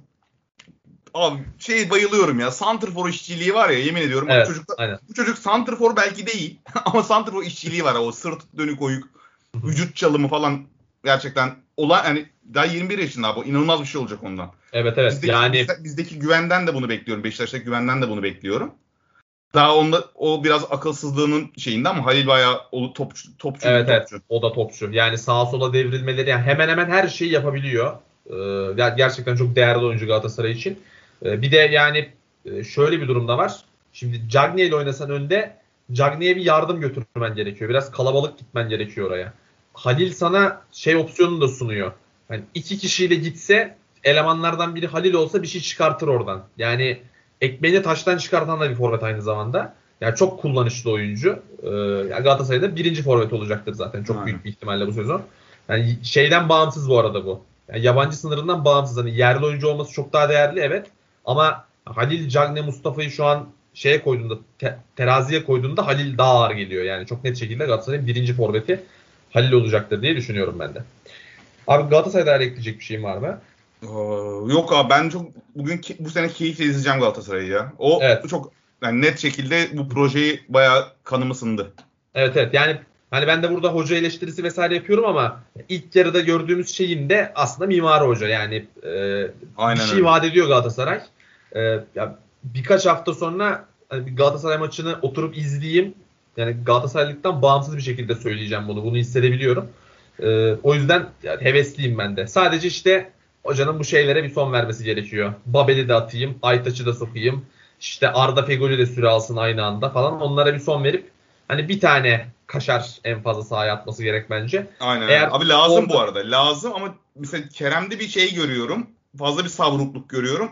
Abi şey bayılıyorum ya. Santrfor işçiliği var ya yemin ediyorum. Evet, bu çocuk aynen. bu çocuk santrfor belki değil ama santrfor işçiliği var. O sırt dönük oyuk, vücut çalımı falan gerçekten olan yani daha 21 yaşında bu inanılmaz bir şey olacak ondan. Evet evet. Bizdeki, yani bizdeki güvenden de bunu bekliyorum. Beşiktaş'taki güvenden de bunu bekliyorum. Daha onda o biraz akılsızlığının şeyinde ama Halil bayağı o topçu topçu. Evet topçu. evet. O da topçu. Yani sağa sola devrilmeleri yani hemen hemen her şeyi yapabiliyor. Ee, gerçekten çok değerli oyuncu Galatasaray için. Ee, bir de yani e, şöyle bir durumda var. Şimdi Cagney ile oynasan önde Cagney'e bir yardım götürmen gerekiyor. Biraz kalabalık gitmen gerekiyor oraya. Halil sana şey opsiyonunu da sunuyor. Yani iki kişiyle gitse elemanlardan biri Halil olsa bir şey çıkartır oradan. Yani ekmeğini taştan çıkartan da bir forvet aynı zamanda. Yani çok kullanışlı oyuncu. Ee, Galatasaray'da birinci forvet olacaktır zaten çok Aynen. büyük bir ihtimalle bu sezon. Yani şeyden bağımsız bu arada bu. Yani yabancı sınırından bağımsız. Hani yerli oyuncu olması çok daha değerli evet. Ama Halil, Cagne, Mustafa'yı şu an şeye koyduğunda, te- teraziye koyduğunda Halil daha ağır geliyor. Yani çok net şekilde Galatasaray'ın birinci forveti Halil olacaktır diye düşünüyorum ben de. Abi Galatasaray'da ekleyecek bir şeyim var mı? Yok abi ben çok bugün bu sene keyifle izleyeceğim Galatasaray'ı ya. O Evet. çok yani net şekilde bu projeyi bayağı kanımı sındı. Evet evet yani hani ben de burada hoca eleştirisi vesaire yapıyorum ama ilk yarıda gördüğümüz şeyin de aslında mimari hoca yani e, Aynen bir şey öyle. vaat ediyor Galatasaray. E, ya birkaç hafta sonra hani bir Galatasaray maçını oturup izleyeyim. Yani Galatasaraylıktan bağımsız bir şekilde söyleyeceğim bunu. Bunu hissedebiliyorum. E, o yüzden yani hevesliyim ben de. Sadece işte hocanın bu şeylere bir son vermesi gerekiyor. Babel'i de atayım, Aytaç'ı da sokayım. İşte Arda Fegoli de süre alsın aynı anda falan. Onlara bir son verip hani bir tane kaşar en fazla sahaya atması gerek bence. Aynen. Eğer. Abi lazım orada- bu arada. Lazım ama mesela Kerem'de bir şey görüyorum. Fazla bir savrukluk görüyorum.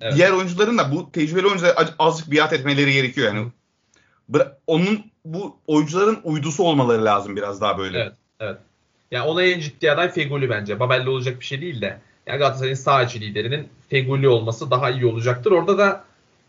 Evet. Diğer oyuncuların da bu tecrübeli oyunculara az- azıcık biat etmeleri gerekiyor yani. Onun bu oyuncuların uydusu olmaları lazım biraz daha böyle. Evet. Evet. Yani ona en ciddi aday Feguli bence. Babel'le olacak bir şey değil de. Yani Galatasaray'ın sağ içi liderinin Feguli olması daha iyi olacaktır. Orada da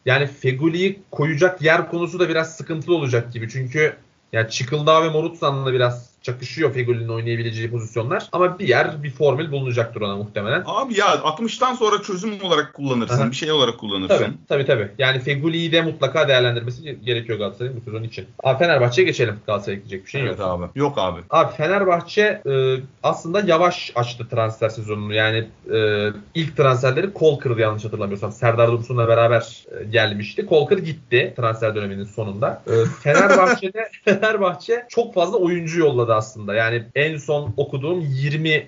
yani Feguli'yi koyacak yer konusu da biraz sıkıntılı olacak gibi. Çünkü yani Çıkıldağ ve Morutsan'la biraz çakışıyor Feguli'nin oynayabileceği pozisyonlar. Ama bir yer, bir formül bulunacaktır ona muhtemelen. Abi ya 60'tan sonra çözüm olarak kullanırsın. Aha. Bir şey olarak kullanırsın. Tabii tabii tabii. Yani Feguli'yi de mutlaka değerlendirmesi gerekiyor Galatasaray'ın bu sezon için. Abi Fenerbahçe'ye geçelim. Galatasaray'a gidecek bir şey Evet yok. abi. Yok abi. Abi Fenerbahçe e, aslında yavaş açtı transfer sezonunu. Yani e, ilk transferleri kol kırdı yanlış hatırlamıyorsam. Serdar Dursun'la beraber e, gelmişti. Kol kır gitti transfer döneminin sonunda. E, Fenerbahçe'de Fenerbahçe çok fazla oyuncu yolladı aslında. Yani en son okuduğum 20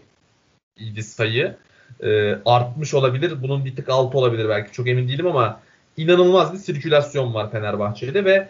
idi sayı. E, artmış olabilir. Bunun bir tık altı olabilir belki. Çok emin değilim ama inanılmaz bir sirkülasyon var Fenerbahçe'de ve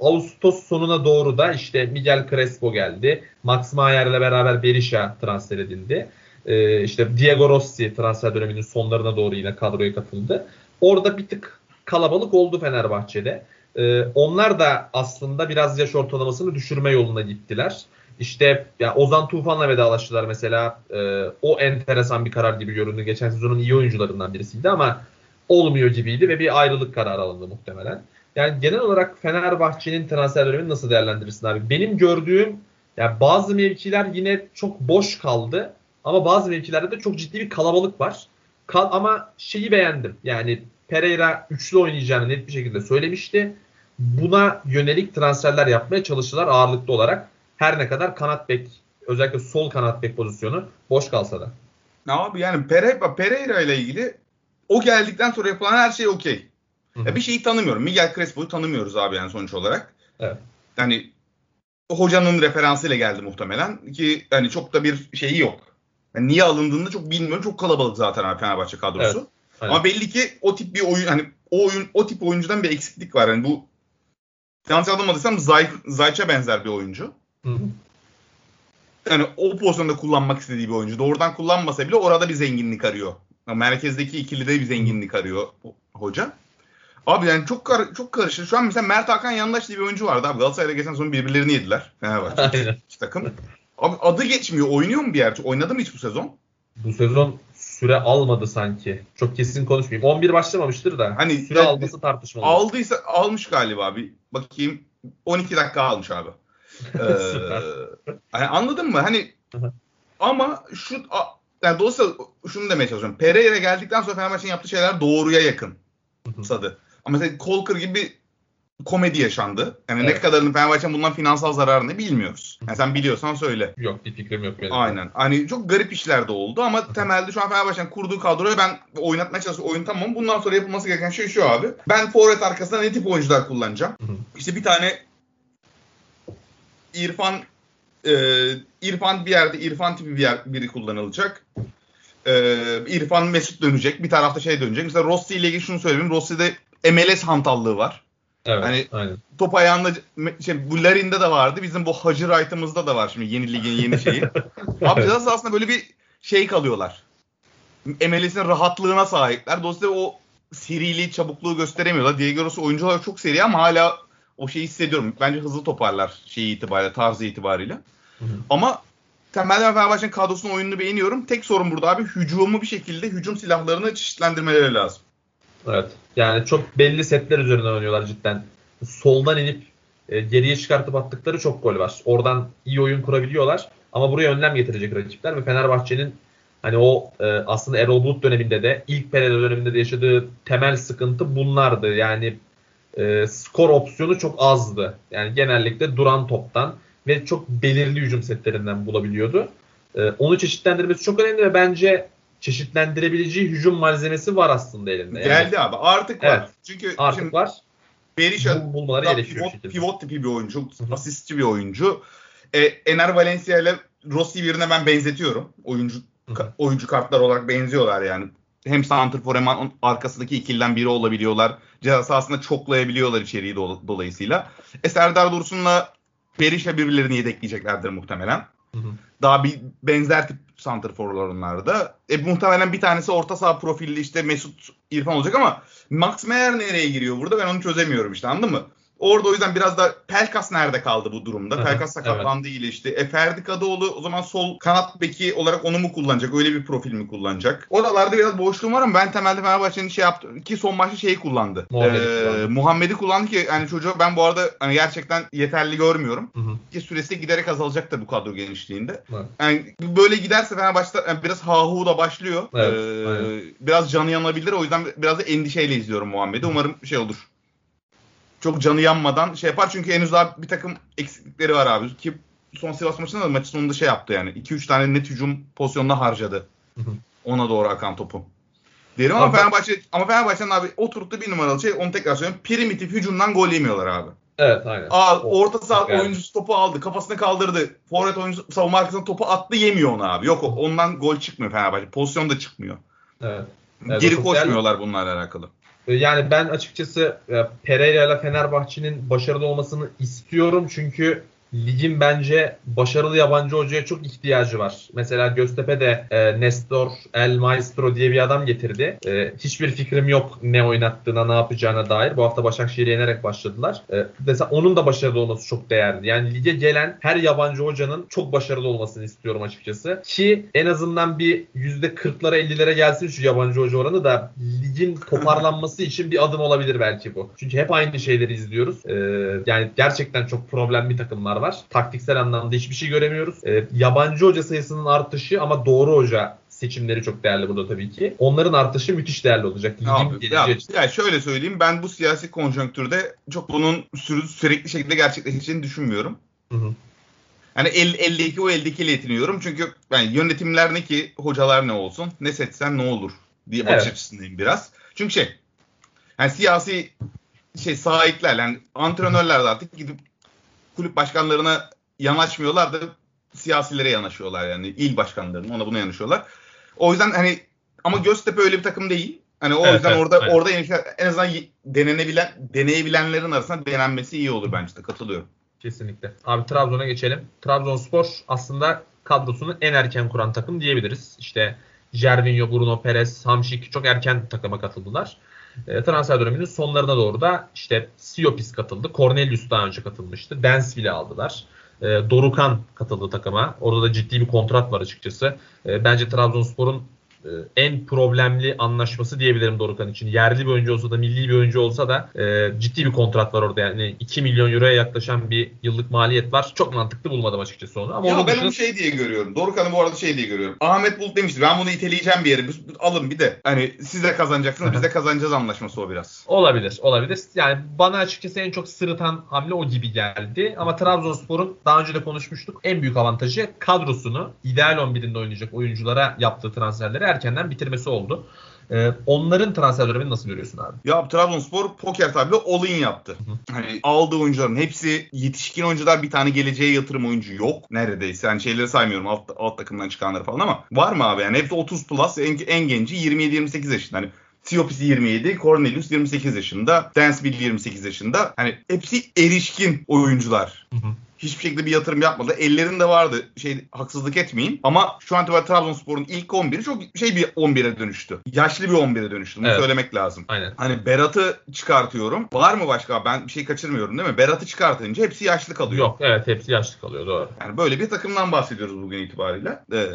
Ağustos sonuna doğru da işte Miguel Crespo geldi. Max Mayer'le beraber Berisha transfer edildi. Ee, işte Diego Rossi transfer döneminin sonlarına doğru yine kadroya katıldı. Orada bir tık kalabalık oldu Fenerbahçe'de. Ee, onlar da aslında biraz yaş ortalamasını düşürme yoluna gittiler. İşte ya Ozan Tufan'la vedalaştılar mesela. Ee, o enteresan bir karar gibi göründü. Geçen sezonun iyi oyuncularından birisiydi ama olmuyor gibiydi ve bir ayrılık kararı alındı muhtemelen. Yani genel olarak Fenerbahçe'nin transfer dönemini nasıl değerlendirirsin abi? Benim gördüğüm yani bazı mevkiler yine çok boş kaldı ama bazı mevkilerde de çok ciddi bir kalabalık var. Kal ama şeyi beğendim. Yani Pereira üçlü oynayacağını net bir şekilde söylemişti. Buna yönelik transferler yapmaya çalıştılar ağırlıklı olarak. Her ne kadar kanat bek özellikle sol kanat bek pozisyonu boş kalsa da. Abi yani Pereira, Pereira ile ilgili o geldikten sonra yapılan her şey okey. Ya bir şeyi tanımıyorum. Miguel Crespo'yu tanımıyoruz abi yani sonuç olarak. Evet. Yani hocanın referansıyla geldi muhtemelen ki hani çok da bir şeyi yok. Yani niye alındığını çok bilmiyorum. Çok kalabalık zaten abi Fenerbahçe kadrosu. Evet, aynen. Ama belli ki o tip bir oyun hani o oyun o tip oyuncudan bir eksiklik var. Yani bu yanlış anlamadıysam Zay, Zayç'a benzer bir oyuncu. Hı hı. Yani o pozisyonda kullanmak istediği bir oyuncu. Doğrudan kullanmasa bile orada bir zenginlik arıyor. Yani merkezdeki ikilide bir zenginlik arıyor hoca. Abi yani çok kar çok karışır. Şu an mesela Mert Hakan Yandaş diye bir oyuncu vardı abi. Galatasaray'da geçen sezon birbirlerini yediler. Fenerbahçe Aynen. takım. Abi adı geçmiyor. Oynuyor mu bir yer? Oynadı mı hiç bu sezon? Bu sezon süre almadı sanki. Çok kesin konuşmayayım. 11 başlamamıştır da. Hani süre ya- alması tartışmalı. Aldıysa almış galiba abi. Bakayım 12 dakika almış abi. Ee, hani anladın mı? Hani ama şu a- yani dolayısıyla şunu demeye çalışıyorum. Pereira geldikten sonra Fenerbahçe'nin yaptığı şeyler doğruya yakın. Sadı. Ama mesela Kolkır gibi komedi yaşandı. Yani ne Evet. kadarının Fenerbahçe'nin bundan finansal zararını bilmiyoruz. Yani sen biliyorsan söyle. Yok bir fikrim yok benim. Aynen. Hani çok garip işler de oldu ama temelde şu an Fenerbahçe'nin kurduğu kadroya ben oynatmaya çalışıyorum. Oyun tamam. Bundan sonra yapılması gereken şey şu abi. Ben forvet arkasında ne tip oyuncular kullanacağım? İşte bir tane İrfan e, İrfan bir yerde İrfan tipi bir yer, biri kullanılacak. E, İrfan Mesut dönecek. Bir tarafta şey dönecek. Mesela Rossi ile ilgili şunu söyleyeyim. Rossi'de MLS hantallığı var. Evet, Hani aynen. top ayağında şey, bu Larin'de de vardı. Bizim bu Hacı Wright'ımızda da var şimdi yeni ligin yeni şeyi. Abi ceza sahasında böyle bir şey kalıyorlar. MLS'in rahatlığına sahipler. Dolayısıyla o seriliği, çabukluğu gösteremiyorlar. Diego Rossi oyuncular çok seri ama hala o şeyi hissediyorum. Bence hızlı toparlar şeyi itibariyle, tarzı itibariyle. Hı hı. Ama temelde ben Fenerbahçe'nin kadrosunun oyununu beğeniyorum. Tek sorun burada abi hücumu bir şekilde hücum silahlarını çeşitlendirmeleri lazım. Evet. Yani çok belli setler üzerinden oynuyorlar cidden. Soldan inip e, geriye çıkartıp attıkları çok gol var. Oradan iyi oyun kurabiliyorlar. Ama buraya önlem getirecek rakipler ve Fenerbahçe'nin hani o e, aslında Erol Bulut döneminde de ilk Pereira döneminde de yaşadığı temel sıkıntı bunlardı. Yani e, skor opsiyonu çok azdı. Yani genellikle duran toptan ve çok belirli hücum setlerinden bulabiliyordu. E, onu çeşitlendirmesi çok önemli ve bence çeşitlendirebileceği hücum malzemesi var aslında elinde. Yani Geldi abi. Artık var. Evet. Çünkü artık şimdi var. Berisha Bu- bulmaları da gerekiyor pivot, şekilde. pivot tipi bir oyuncu. Asistçi bir oyuncu. E, Ener Valencia ile Rossi birine ben benzetiyorum. Oyuncu Hı hı. ka- oyuncu kartlar olarak benziyorlar yani. Hem santrfor hem arkasındaki ikiliden biri olabiliyorlar. Ceza sahasında çoklayabiliyorlar içeriği do- dolayısıyla. E, Serdar Dursun'la Berisha birbirlerini yedekleyeceklerdir muhtemelen. Hı hı. Daha bir benzer tip santrforlar onlar da. E, muhtemelen bir tanesi orta saha profilli işte Mesut İrfan olacak ama Max Meyer nereye giriyor burada ben onu çözemiyorum işte anladın mı? Orada o yüzden biraz da Pelkas nerede kaldı bu durumda? Pelkas sakatlandı iyileşti. E Ferdi Kadıoğlu o zaman sol kanat beki olarak onu mu kullanacak? Öyle bir profil mi kullanacak? Oralarda biraz boşluğum var ama ben temelde Fenerbahçe'nin şey yaptı ki son maçta şeyi kullandı. Muhammed'i Ee, kullandı. Muhammed'i kullandı ki hani çocuğu ben bu arada hani gerçekten yeterli görmüyorum. Hı hı. Ki süresi giderek azalacak da bu kadro genişliğinde. Evet. Yani böyle giderse Fenerbahçe yani biraz hahu da başlıyor. Evet, Ee, aynen. biraz canı yanabilir. O yüzden biraz da endişeyle izliyorum Muhammed'i. Umarım şey olur. Çok canı yanmadan şey yapar. Çünkü henüz daha bir takım eksiklikleri var abi. Ki son Sivas maçında da maçın sonunda şey yaptı yani. 2-3 tane net hücum pozisyonuna harcadı. Ona doğru akan topu. Diyelim ama Abi- Fenerbahçe ama Fenerbahçe'nin abi oturttu bir numaralı şey onu tekrar söylüyorum. Primitif hücumdan gol yemiyorlar abi. Evet aynen. Aa, orta saha yani. oyuncusu topu aldı. Kafasını kaldırdı. Forvet oyuncusu savunma arkasına topu attı yemiyor onu abi. Yok ondan gol çıkmıyor Fenerbahçe. Pozisyon da çıkmıyor. Evet. Evet, Geri koşmuyorlar bunlarla alakalı. Ee, Yani ben açıkçası e, Pereira ile Fenerbahçe'nin başarılı olmasını istiyorum. Çünkü ligin bence başarılı yabancı hocaya çok ihtiyacı var. Mesela Göztepe de e, Nestor El Maestro diye bir adam getirdi. E, hiçbir fikrim yok ne oynattığına, ne yapacağına dair. Bu hafta Başakşehir'i yenerek başladılar. E, mesela onun da başarılı olması çok değerli. Yani lige gelen her yabancı hocanın çok başarılı olmasını istiyorum açıkçası. Ki en azından bir %40'lara 50'lere gelsin şu yabancı hoca oranı da ligin toparlanması için bir adım olabilir belki bu. Çünkü hep aynı şeyleri izliyoruz. E, yani gerçekten çok problemli takımlar var. Taktiksel anlamda hiçbir şey göremiyoruz. E, yabancı hoca sayısının artışı ama doğru hoca seçimleri çok değerli burada tabii ki. Onların artışı müthiş değerli olacak. Abi, ya, için. ya şöyle söyleyeyim ben bu siyasi konjonktürde çok bunun sürü, sürekli şekilde gerçekleşeceğini düşünmüyorum. Hı hı. Hani el, eldeki o eldeki ile yetiniyorum. Çünkü yani yönetimler ne ki hocalar ne olsun ne seçsen ne olur diye bakış Evet. açısındayım biraz. Çünkü şey yani siyasi şey sahipler yani antrenörler de artık gidip kulüp başkanlarına yanaşmıyorlar da siyasilere yanaşıyorlar yani il başkanlarına ona buna yanaşıyorlar. O yüzden hani ama Göztepe öyle bir takım değil. Hani o Evet, yüzden evet, orada aynen. orada en azından denenebilen deneyebilenlerin arasında denenmesi iyi olur bence de katılıyorum. Kesinlikle. Abi Trabzon'a geçelim. Trabzonspor aslında kadrosunu en erken kuran takım diyebiliriz. İşte Jervinho, Bruno Perez, Hamşik çok erken takıma katıldılar. E, transfer döneminin sonlarına doğru da işte Siopis katıldı. Cornelius daha önce katılmıştı. Densville'i aldılar. E, Dorukan katıldı takıma. Orada da ciddi bir kontrat var açıkçası. E, bence Trabzonspor'un en problemli anlaşması diyebilirim Dorukan için. Yerli bir oyuncu olsa da milli bir oyuncu olsa da e, ciddi bir kontrat var orada. Yani 2 milyon euroya yaklaşan bir yıllık maliyet var. Çok mantıklı bulmadım açıkçası onu. Ama Ya onun ben dışında- onu şey diye görüyorum. Dorukhan'ı bu arada şey diye görüyorum. Ahmet Bulut demişti ben bunu iteleyeceğim bir yere. Alın bir de. Hani siz de kazanacaksınız biz de kazanacağız anlaşması o biraz. Olabilir, olabilir. Yani bana açıkçası en çok sırıtan hamle o gibi geldi. Ama Trabzonspor'un daha önce de konuşmuştuk. En büyük avantajı kadrosunu ideal 11'inde oynayacak oyunculara yaptığı transferleri erkenden bitirmesi oldu. Ee, onların transfer dönemini nasıl görüyorsun abi? Ya Trabzonspor poker tabi all-in yaptı. Hani aldığı oyuncuların hepsi yetişkin oyuncular bir tane geleceğe yatırım oyuncu yok neredeyse. Yani şeyleri saymıyorum alt, alt takımdan çıkanları falan ama var mı abi yani hepsi 30 plus en, en genci 27-28 yaşında. Hani Siopis 27, Cornelius 28 yaşında, Dansville 28 yaşında. Hani hepsi erişkin oyuncular. Hı hı. Hiçbir şekilde bir yatırım yapmadı. Ellerinde vardı. Şey haksızlık etmeyeyim. Ama şu an itibariyle Trabzonspor'un ilk 11'i çok şey bir 11'e dönüştü. Yaşlı bir 11'e dönüştü. Bunu Evet. söylemek lazım. Aynen. Hani Berat'ı çıkartıyorum. Var mı başka? Ben bir şey kaçırmıyorum değil mi? Berat'ı çıkartınca hepsi yaşlı kalıyor. Yok evet hepsi yaşlı kalıyor doğru. Yani böyle bir takımdan bahsediyoruz bugün itibariyle. Ee,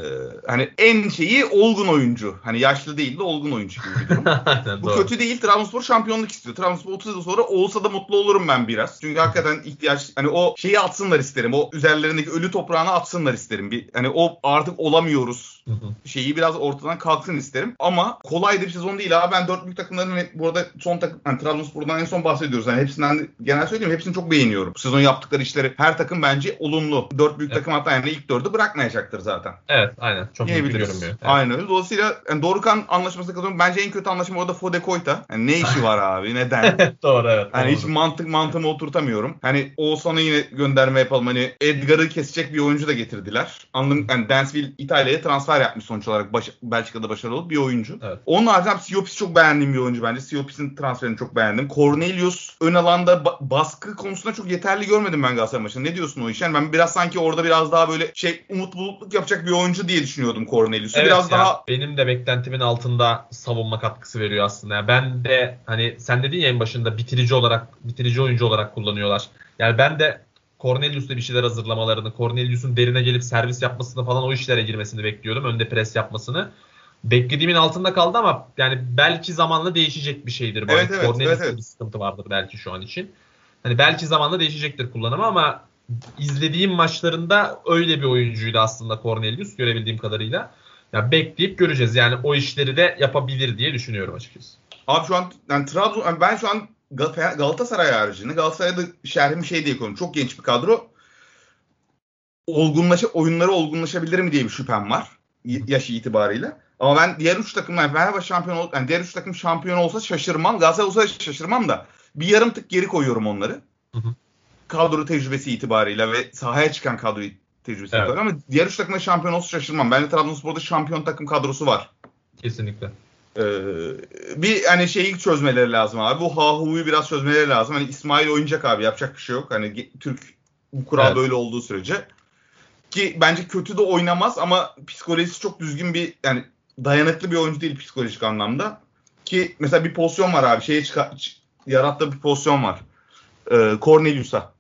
hani en şeyi olgun oyuncu. Hani yaşlı değil de olgun oyuncu gibi bir durum. Aynen Bu doğru. kötü değil. Trabzonspor şampiyonluk istiyor. Trabzonspor 30 yıl sonra olsa da mutlu olurum ben biraz. Çünkü hakikaten ihtiyaç hani o şeyi atsınlar isterim. O üzerlerindeki ölü toprağını atsınlar isterim. Bir hani o artık olamıyoruz şeyi biraz ortadan kalksın isterim. Ama kolay bir sezon değil abi. Ben dört büyük takımların bu arada son takım hani Trabzonspor'dan en son bahsediyoruz. Yani hepsinden de- genel söyleyeyim hepsini çok beğeniyorum. Bu sezon yaptıkları işleri her takım bence olumlu. Dört büyük Evet. takım hatta yani ilk dördü bırakmayacaktır zaten. Evet aynen. Çok Diyebiliriz. görünmüyor. Evet. Aynen öyle. Dolayısıyla yani Dorukan anlaşmasına katılıyorum. Bence en kötü anlaşma orada Fode Koyta. Yani ne işi var abi? Neden? doğru evet. Hani doğru. hiç mantık mantığımı oturtamıyorum. Hani Oğuzhan'a yine gönderme yapalım. Hani Edgar'ı kesecek bir oyuncu da getirdiler. Anladım. Yani Dansville İtalya'ya transfer yapmış sonuç olarak. Baş- Belçika'da başarılı bir oyuncu. Evet. Onun haricinde Siopis çok beğendiğim bir oyuncu bence. Siopis'in transferini çok beğendim. Cornelius ön alanda ba- baskı konusunda çok yeterli görmedim ben Galatasaray maçında. Ne diyorsun o işe? Yani ben biraz sanki orada biraz daha böyle şey umut bulutluk yapacak bir oyuncu diye düşünüyordum Cornelius'u. Evet biraz ya, daha benim de beklentimin altında savunma katkısı veriyor aslında. Yani ben de hani sen dedin ya en başında bitirici olarak bitirici oyuncu olarak kullanıyorlar. Yani ben de Cornelius'ta bir şeyler hazırlamalarını, Cornelius'un derine gelip servis yapmasını falan o işlere girmesini bekliyordum. Önde pres yapmasını. Beklediğimin altında kaldı ama yani belki zamanla değişecek bir şeydir. Evet, Hani evet, Cornelius'ta evet. bir sıkıntı vardır belki şu an için. Hani belki zamanla değişecektir kullanımı ama izlediğim maçlarında öyle bir oyuncuydu aslında Cornelius görebildiğim kadarıyla. Ya bekleyip göreceğiz. Yani o işleri de yapabilir diye düşünüyorum açıkçası. Abi şu an yani Trabzon yani ben şu an Gal- Galatasaray haricinde Galatasaray'da şerhimi şey diye koyuyorum. Çok genç bir kadro. Olgunlaşa, oyunları olgunlaşabilir mi diye bir şüphem var. y- Yaşı itibariyle. Ama ben diğer üç takım yani Fenerbahçe şampiyon ol, yani diğer üç takım şampiyon olsa şaşırmam. Galatasaray olsa şaşırmam da bir yarım tık geri koyuyorum onları. Hı hı. Kadro tecrübesi itibariyle ve sahaya çıkan kadro tecrübesi Evet. itibariyle ama diğer üç takımda şampiyon olsa şaşırmam. Bence Trabzonspor'da şampiyon takım kadrosu var. Kesinlikle. Ee, bir hani şeyi çözmeleri lazım abi. Bu Hahu'yu biraz çözmeleri lazım. Hani İsmail oynayacak abi yapacak bir şey yok. Hani Türk bu kural Evet. böyle olduğu sürece. Ki bence kötü de oynamaz ama psikolojisi çok düzgün bir yani dayanıklı bir oyuncu değil psikolojik anlamda. Ki mesela bir pozisyon var abi. Şeye çıkar, yarattığı bir pozisyon var. Ee, Cornelius'a.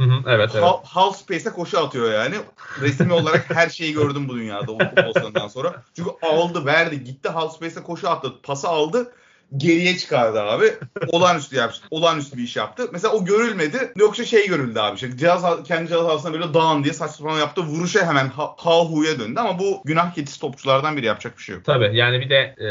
Hı hı, evet evet. Hal- Half space'e koşu atıyor yani. Resmi olarak her şeyi gördüm bu dünyada o pozisyondan sonra. Çünkü aldı, verdi, gitti half space'e koşu attı, pası aldı, geriye çıkardı abi. Olağanüstü yaptı. Olağanüstü bir iş yaptı. Mesela o görülmedi. Yoksa şey görüldü abi. İşte cihaz, kendi cihaz altına böyle dağın diye saçma sapan yaptı. Vuruşa hemen ha, ha-hu'ya döndü ama bu günah keçisi topçulardan biri yapacak bir şey yok. Tabii yani bir de e,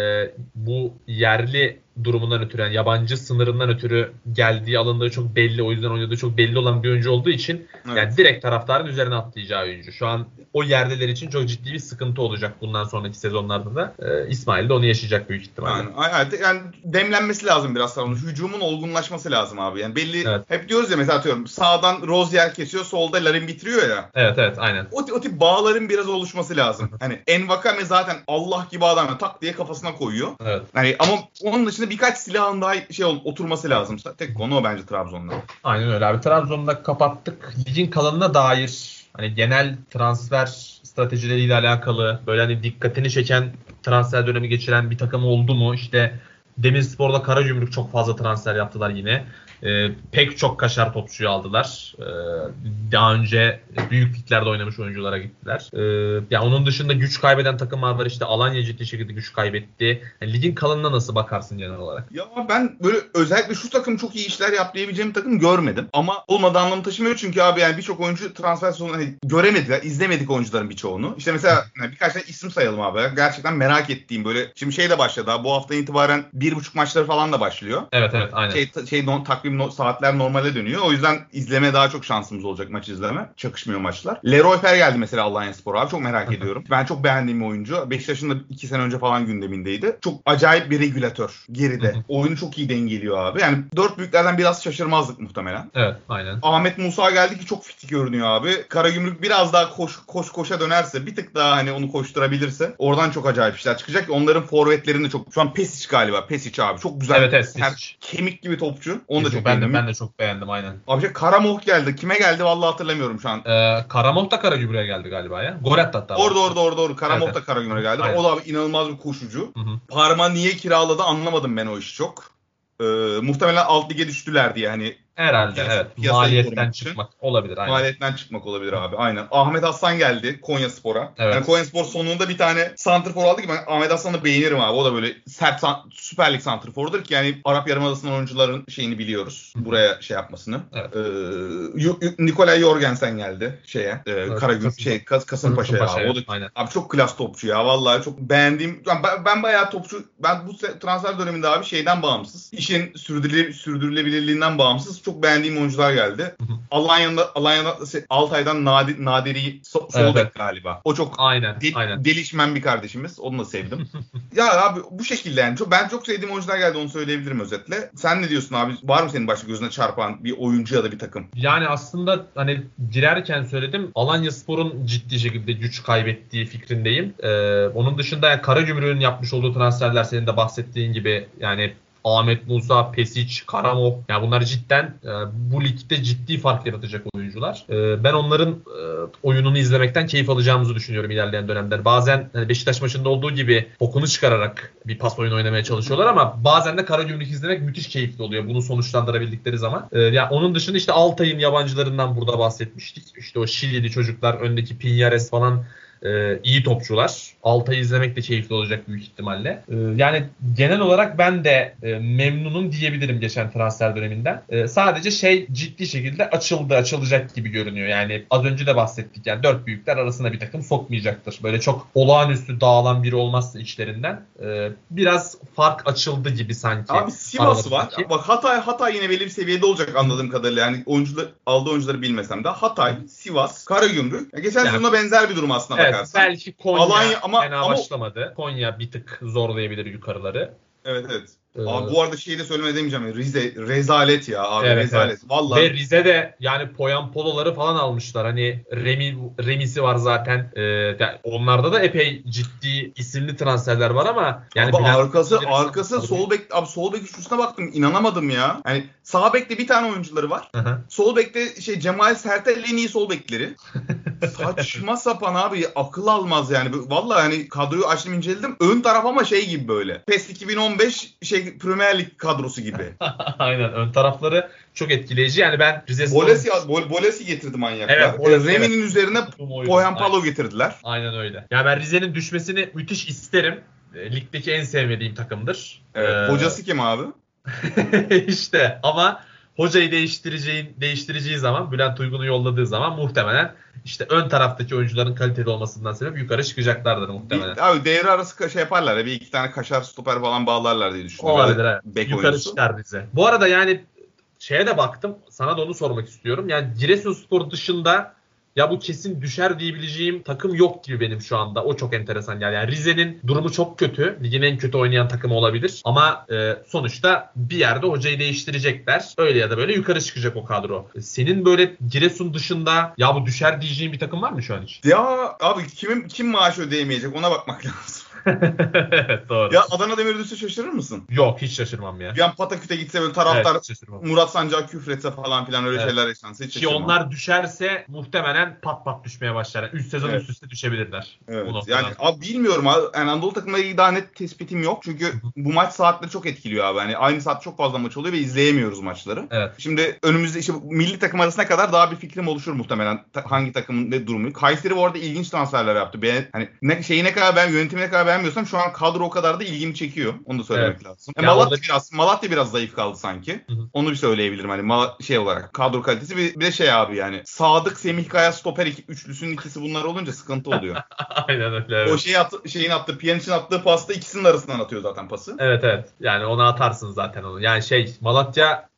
bu yerli durumundan ötürü yani yabancı sınırından ötürü geldiği alındığı çok belli o yüzden oynadığı çok belli olan bir oyuncu olduğu için Evet. yani direkt taraftarın üzerine atlayacağı oyuncu. Şu an o yerliler için çok ciddi bir sıkıntı olacak bundan sonraki sezonlarda da. E, İsmail de onu yaşayacak büyük ihtimalle. Yani, yani, yani demlenmesi lazım biraz sonra. Hücumun olgunlaşması lazım abi. Yani belli Evet. hep diyoruz ya mesela atıyorum sağdan Rozier kesiyor, solda Larin bitiriyor ya. Evet evet aynen. O, o tip bağların biraz oluşması lazım. Hani Envakame zaten Allah gibi adam tak diye kafasına koyuyor. Evet. Hani ama onun dışında birkaç silahın daha şey ol- oturması lazım. Tek konu o bence Trabzon'da. Aynen öyle abi. Trabzon'da kapattık. Ligin kalanına dair hani genel transfer stratejileriyle alakalı böyle hani dikkatini çeken transfer dönemi geçiren bir takım oldu mu? İşte Demirspor'la Karagümrük çok fazla transfer yaptılar yine. Ee, pek çok kaşar topçuyu aldılar. Ee, daha önce büyük liglerde oynamış oyunculara gittiler. Ee, ya onun dışında güç kaybeden takımlar var. İşte Alanya ciddi şekilde güç kaybetti. Yani ligin kalanına nasıl bakarsın genel olarak? Ya ben böyle özellikle şu takım çok iyi işler yap diyebileceğim bir takım görmedim. Ama olmadığı anlamı taşımıyor çünkü abi yani birçok oyuncu transfer sonu hani göremediler, izlemedik oyuncuların birçoğunu. İşte mesela yani birkaç tane isim sayalım abi. Gerçekten merak ettiğim böyle şimdi şey de başladı. abi, Bu hafta itibaren bir buçuk maçları falan da başlıyor. Evet evet aynen. Şey, şey non, takvim no- saatler normale dönüyor. O yüzden izleme daha çok şansımız olacak maç izleme. Çakışmıyor maçlar. Leroy Fer geldi mesela Alanya Spor abi. Çok merak ediyorum. Ben çok beğendiğim oyuncu. Beşiktaş'ın da 2 sene önce falan gündemindeydi. Çok acayip bir regülatör geride. Oyunu çok iyi dengeliyor abi. Yani dört büyüklerden biraz şaşırmazdık muhtemelen. Evet aynen. Ahmet Musa geldi ki çok fit görünüyor abi. Karagümrük biraz daha koş koş koşa dönerse bir tık daha hani onu koşturabilirse oradan çok acayip işler çıkacak. Onların forvetlerini de çok şu an Pesic galiba. Pesic abi çok güzel. Evet, evet, Pesic. kemik gibi topçu. Onu da çok ben de, beğendim. ben de çok beğendim aynen. Abi şey Karamoh geldi. Kime geldi vallahi hatırlamıyorum şu an. Ee, Karamoh da Karagümrük'e geldi galiba ya. Gol attı hatta. Orada orada orada orada. Karamoh Evet, da Karagümrük'e geldi. Aynen. O da abi inanılmaz bir koşucu. Parma niye kiraladı anlamadım ben o işi çok. Ee, muhtemelen alt lige düştüler diye hani Herhalde Piyasa- evet. Maliyetten çıkmak olabilir aynen. Maliyetten çıkmak olabilir abi. Aynen. Ahmet Aslan geldi Konya Spor'a. Evet. Yani Konya Spor sonunda bir tane santrfor aldı ki ben Ahmet Aslan'ı beğenirim abi. O da böyle sert Süper Lig santrforudur ki yani Arap Yarımadası'nın oyuncuların şeyini biliyoruz. Buraya şey yapmasını. Evet. Ee, Nikolay Jorgensen geldi şeye. E, Karagül Kasım- şey Kas Kasımpaşa'ya Kasımpaşa'ya, abi. O da aynen. Abi çok klas topçu ya vallahi çok beğendiğim. Ben, ben bayağı topçu ben bu transfer döneminde abi şeyden bağımsız. işin sürdürüle, sürdürülebilirliğinden bağımsız çok beğendiğim oyuncular geldi. Alanya'da Alanya'da Altay'dan Nadir, Nadiri so- sol Evet, bek evet. galiba. O çok Aynen. de- aynen. delişmen bir kardeşimiz. Onu da sevdim. ya abi bu şekilde yani. Çok, ben çok sevdiğim oyuncular geldi onu söyleyebilirim özetle. Sen ne diyorsun abi? Var mı senin başka gözüne çarpan bir oyuncu ya da bir takım? Yani aslında hani girerken söyledim Alanya Spor'un ciddi şekilde güç kaybettiği fikrindeyim. Ee, onun dışında yani Karagümrük'ün yapmış olduğu transferler senin de bahsettiğin gibi yani Ahmet Musa, Pesic, Karamov. Yani bunlar cidden e, bu ligde ciddi fark yaratacak oyuncular. E, ben onların e, oyununu izlemekten keyif alacağımızı düşünüyorum ilerleyen dönemler. Bazen hani Beşiktaş maçında olduğu gibi okunu çıkararak bir pas oyunu oynamaya çalışıyorlar ama bazen de Karagümrük izlemek müthiş keyifli oluyor. Bunu sonuçlandırabildikleri zaman. E, yani onun dışında işte Altay'ın yabancılarından burada bahsetmiştik. İşte o Şilili çocuklar, öndeki Pinyares falan e, iyi topçular. Altay'ı izlemek de keyifli olacak büyük ihtimalle. E, yani genel olarak ben de e, memnunum diyebilirim geçen transfer döneminden. E, sadece şey ciddi şekilde açıldı, açılacak gibi görünüyor. Yani az önce de bahsettik yani dört büyükler arasına bir takım sokmayacaktır. Böyle çok olağanüstü dağılan biri olmazsa içlerinden e, biraz fark açıldı gibi sanki. Abi Sivas var. aralarındaki. Bak Hatay Hatay yine belli bir seviyede olacak anladığım kadarıyla. Yani oyuncular aldığı oyuncuları bilmesem de Hatay, Sivas, Karagümrük. Ya geçen Yani- sezonda benzer bir durum aslında Evet, bakarsan. belki Konya Alanya ama- fena ama- başlamadı. Konya bir tık zorlayabilir yukarıları. Evet evet. Ee, Abi bu arada şeyi de söylemeden demeyeceğim. Rize rezalet ya abi Evet, rezalet. Vallahi Ve Rize'de yani Poyan Polo'ları falan almışlar. Hani Remi, Remisi var zaten. Ee, yani onlarda da epey ciddi isimli transferler var ama yani abi arkası arkası sol bek abi sol bek üçlüsüne baktım inanamadım ya. Hani sağ bekte bir tane oyuncuları var. Hı hı. Sol bekte şey Cemal Sertel en iyi sol bekleri. Saçma sapan abi akıl almaz yani. Vallahi hani kadroyu açtım inceledim. Ön taraf ama şey gibi böyle. PES 2015 şey Premier Lig kadrosu gibi. Aynen ön tarafları çok etkileyici. Yani ben Rize Bolesi, Bol- Bolesi getirdi manyaklar. Evet, Bolesi, Remi'nin üzerine Tutum oyunu. Poyan Palo getirdiler. Aynen öyle. Yani ben Rize'nin düşmesini müthiş isterim. E, Ligdeki en sevmediğim takımdır. Evet. Ee, Hocası kim abi? işte ama hocayı değiştireceğin değiştireceği zaman Bülent Uygun'u yolladığı zaman muhtemelen işte ön taraftaki oyuncuların kaliteli olmasından sebep yukarı çıkacaklardır muhtemelen. Bir, abi devre arası şey yaparlar ya bir iki tane kaşar stoper falan bağlarlar diye düşünüyorum. Olabilir Böyle evet. Bek Yukarı oyuncusu. çıkar bize. Bu arada yani şeye de baktım. Sana da onu sormak istiyorum. Yani Giresunspor dışında ya bu kesin düşer diyebileceğim takım yok gibi benim şu anda. O çok enteresan yani. yani Rize'nin durumu çok kötü. Ligin en kötü oynayan takımı olabilir. Ama e, sonuçta bir yerde hocayı değiştirecekler. Öyle ya da böyle yukarı çıkacak o kadro. E, Senin böyle Giresun dışında ya bu düşer diyeceğin bir takım var mı şu an hiç? Ya abi kimin kim maaş ödeyemeyecek ona bakmak lazım. doğru. Ya Adana Demir'e şaşırır mısın? Yok hiç şaşırmam ya. An Pataküt'e gitse böyle taraftar Evet, şaşırmam. Murat Sancar küfretse falan filan öyle Evet. şeyler yaşansa hiç Ki şaşırmam. onlar düşerse muhtemelen pat pat düşmeye başlar. Yani 3 sezon Evet. üst üste düşebilirler. Evet. Yani abi bilmiyorum abi. Yani Anadolu takımları ilgili daha net tespitim yok. Çünkü bu maç saatleri çok etkiliyor abi. Yani aynı saat çok fazla maç oluyor ve izleyemiyoruz maçları. Evet. Şimdi önümüzde işte milli takım arasına kadar daha bir fikrim oluşur muhtemelen. Hangi takımın ne durumu. Kayseri bu arada ilginç transferler yaptı. Ben, hani ne, şeyi ne kadar ben yönetimi ne kadar beğenmiyorsam şu an kadro o kadar da ilgimi çekiyor. Onu da söylemek Evet. lazım. E, Ya Malatya orada- biraz Malatya biraz zayıf kaldı sanki. Hı hı. Onu bir söyleyebilirim hani Mal- şey olarak kadro kalitesi bir, bir de şey abi yani Sadık Semih Kaya stoper iki, üçlüsünün ikisi bunlar olunca sıkıntı oluyor. Aynen öyle. Evet. O şeyi attı, şeyin attığı, Pjanic'in attığı pasta ikisinin arasından atıyor zaten pası. evet evet. Yani ona atarsın zaten onu. Yani şey Malatya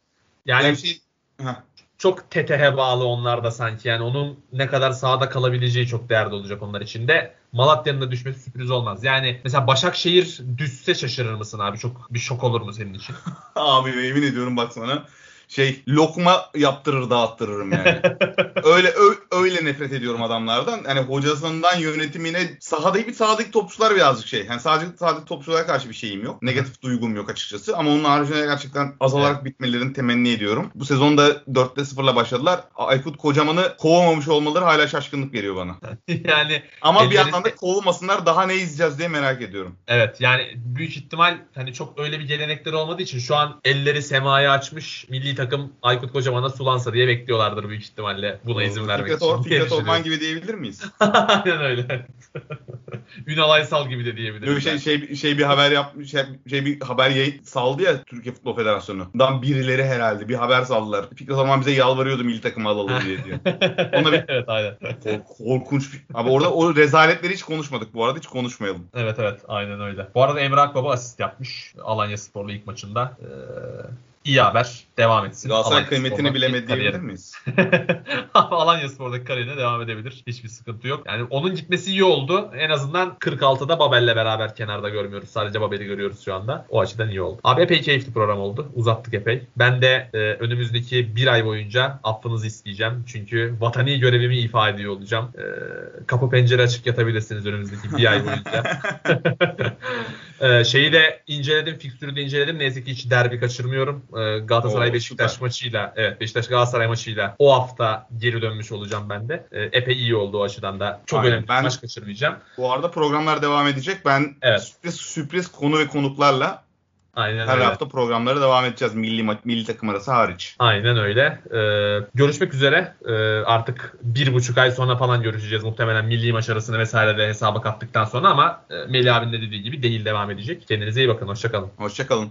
Yani Yani şey... Heh. Çok Tete'ye bağlı onlar da sanki. Yani onun ne kadar sahada kalabileceği çok değerli olacak onlar için de. Malatya'nın da düşmesi sürpriz olmaz. Yani mesela Başakşehir düşse şaşırır mısın abi? Çok bir şok olur mu senin için? Abi yemin ediyorum bak sana şey lokma yaptırır dağıttırırım yani. öyle ö- öyle nefret ediyorum adamlardan. Yani hocasından yönetimine sahadaki sahadaki topçular birazcık şey. Yani sadece sahadaki topçulara karşı bir şeyim yok. Negatif duygum yok açıkçası. Ama onun haricinde gerçekten azalarak bitmelerini temenni ediyorum. Bu sezonda 4'te 0'la başladılar. Aykut Kocaman'ı kovamamış olmaları hala şaşkınlık veriyor bana. yani Ama bir Ellerinde- yandan da kovulmasınlar daha ne izleyeceğiz diye merak ediyorum. evet yani büyük ihtimal hani çok öyle bir gelenekleri olmadığı için şu an elleri semaya açmış milli takım Aykut Kocaman'a sulansa diye bekliyorlardır büyük ihtimalle buna izin vermek Fikret, için. Fikret Orman gibi diyebilir miyiz? Aynen öyle. Ünal Aysal gibi de diyebiliriz. Böyle şey, şey, şey bir haber yapmış, şey, şey bir haber yayın saldı ya Türkiye Futbol Federasyonu. Dan birileri herhalde bir haber saldılar. Fikret Orman bize yalvarıyordu milli takımı alalım diye diyor. Ona bir- evet aynen. Kork- korkunç bir... Abi orada o rezaletleri hiç konuşmadık bu arada hiç konuşmayalım. Evet evet aynen öyle. Bu arada Emre Akbaba asist yapmış Alanya Sporlu ilk maçında. Ee, iyi haber. Devam etsin. Galatasaray kıymetini bilemedi diyebilir miyiz? Alanya Spor'daki kariyerine devam edebilir. Hiçbir sıkıntı yok. Yani onun gitmesi iyi oldu. En azından 46'da Babel'le beraber kenarda görmüyoruz. Sadece Babel'i görüyoruz şu anda. O açıdan iyi oldu. Abi epey keyifli program oldu. Uzattık epey. Ben de e, önümüzdeki bir ay boyunca affınızı isteyeceğim. Çünkü vatani görevimi ifa ediyor olacağım. E, kapı pencere açık yatabilirsiniz önümüzdeki bir ay boyunca. e, şeyi de inceledim. Fikstürü de inceledim. Neyse ki hiç derbi kaçırmıyorum. E, Galatasaray Beşiktaş süper. maçıyla evet Beşiktaş Galatasaray maçıyla o hafta geri dönmüş olacağım ben de. E, epey iyi oldu o açıdan da. Çok Aynen. önemli Ben- maç kaçırmayacağım. Bu arada programlar devam edecek. Ben Evet. sürpriz sürpriz konu ve konuklarla Aynen her öyle. hafta programlara devam edeceğiz. Milli ma- milli takım arası hariç. Aynen öyle. Ee, görüşmek üzere. Ee, artık bir buçuk ay sonra falan görüşeceğiz muhtemelen milli maç arasını vesaire de hesaba kattıktan sonra ama e, Melih abinin de dediği gibi değil devam edecek. Kendinize iyi bakın. Hoşçakalın. Hoşçakalın.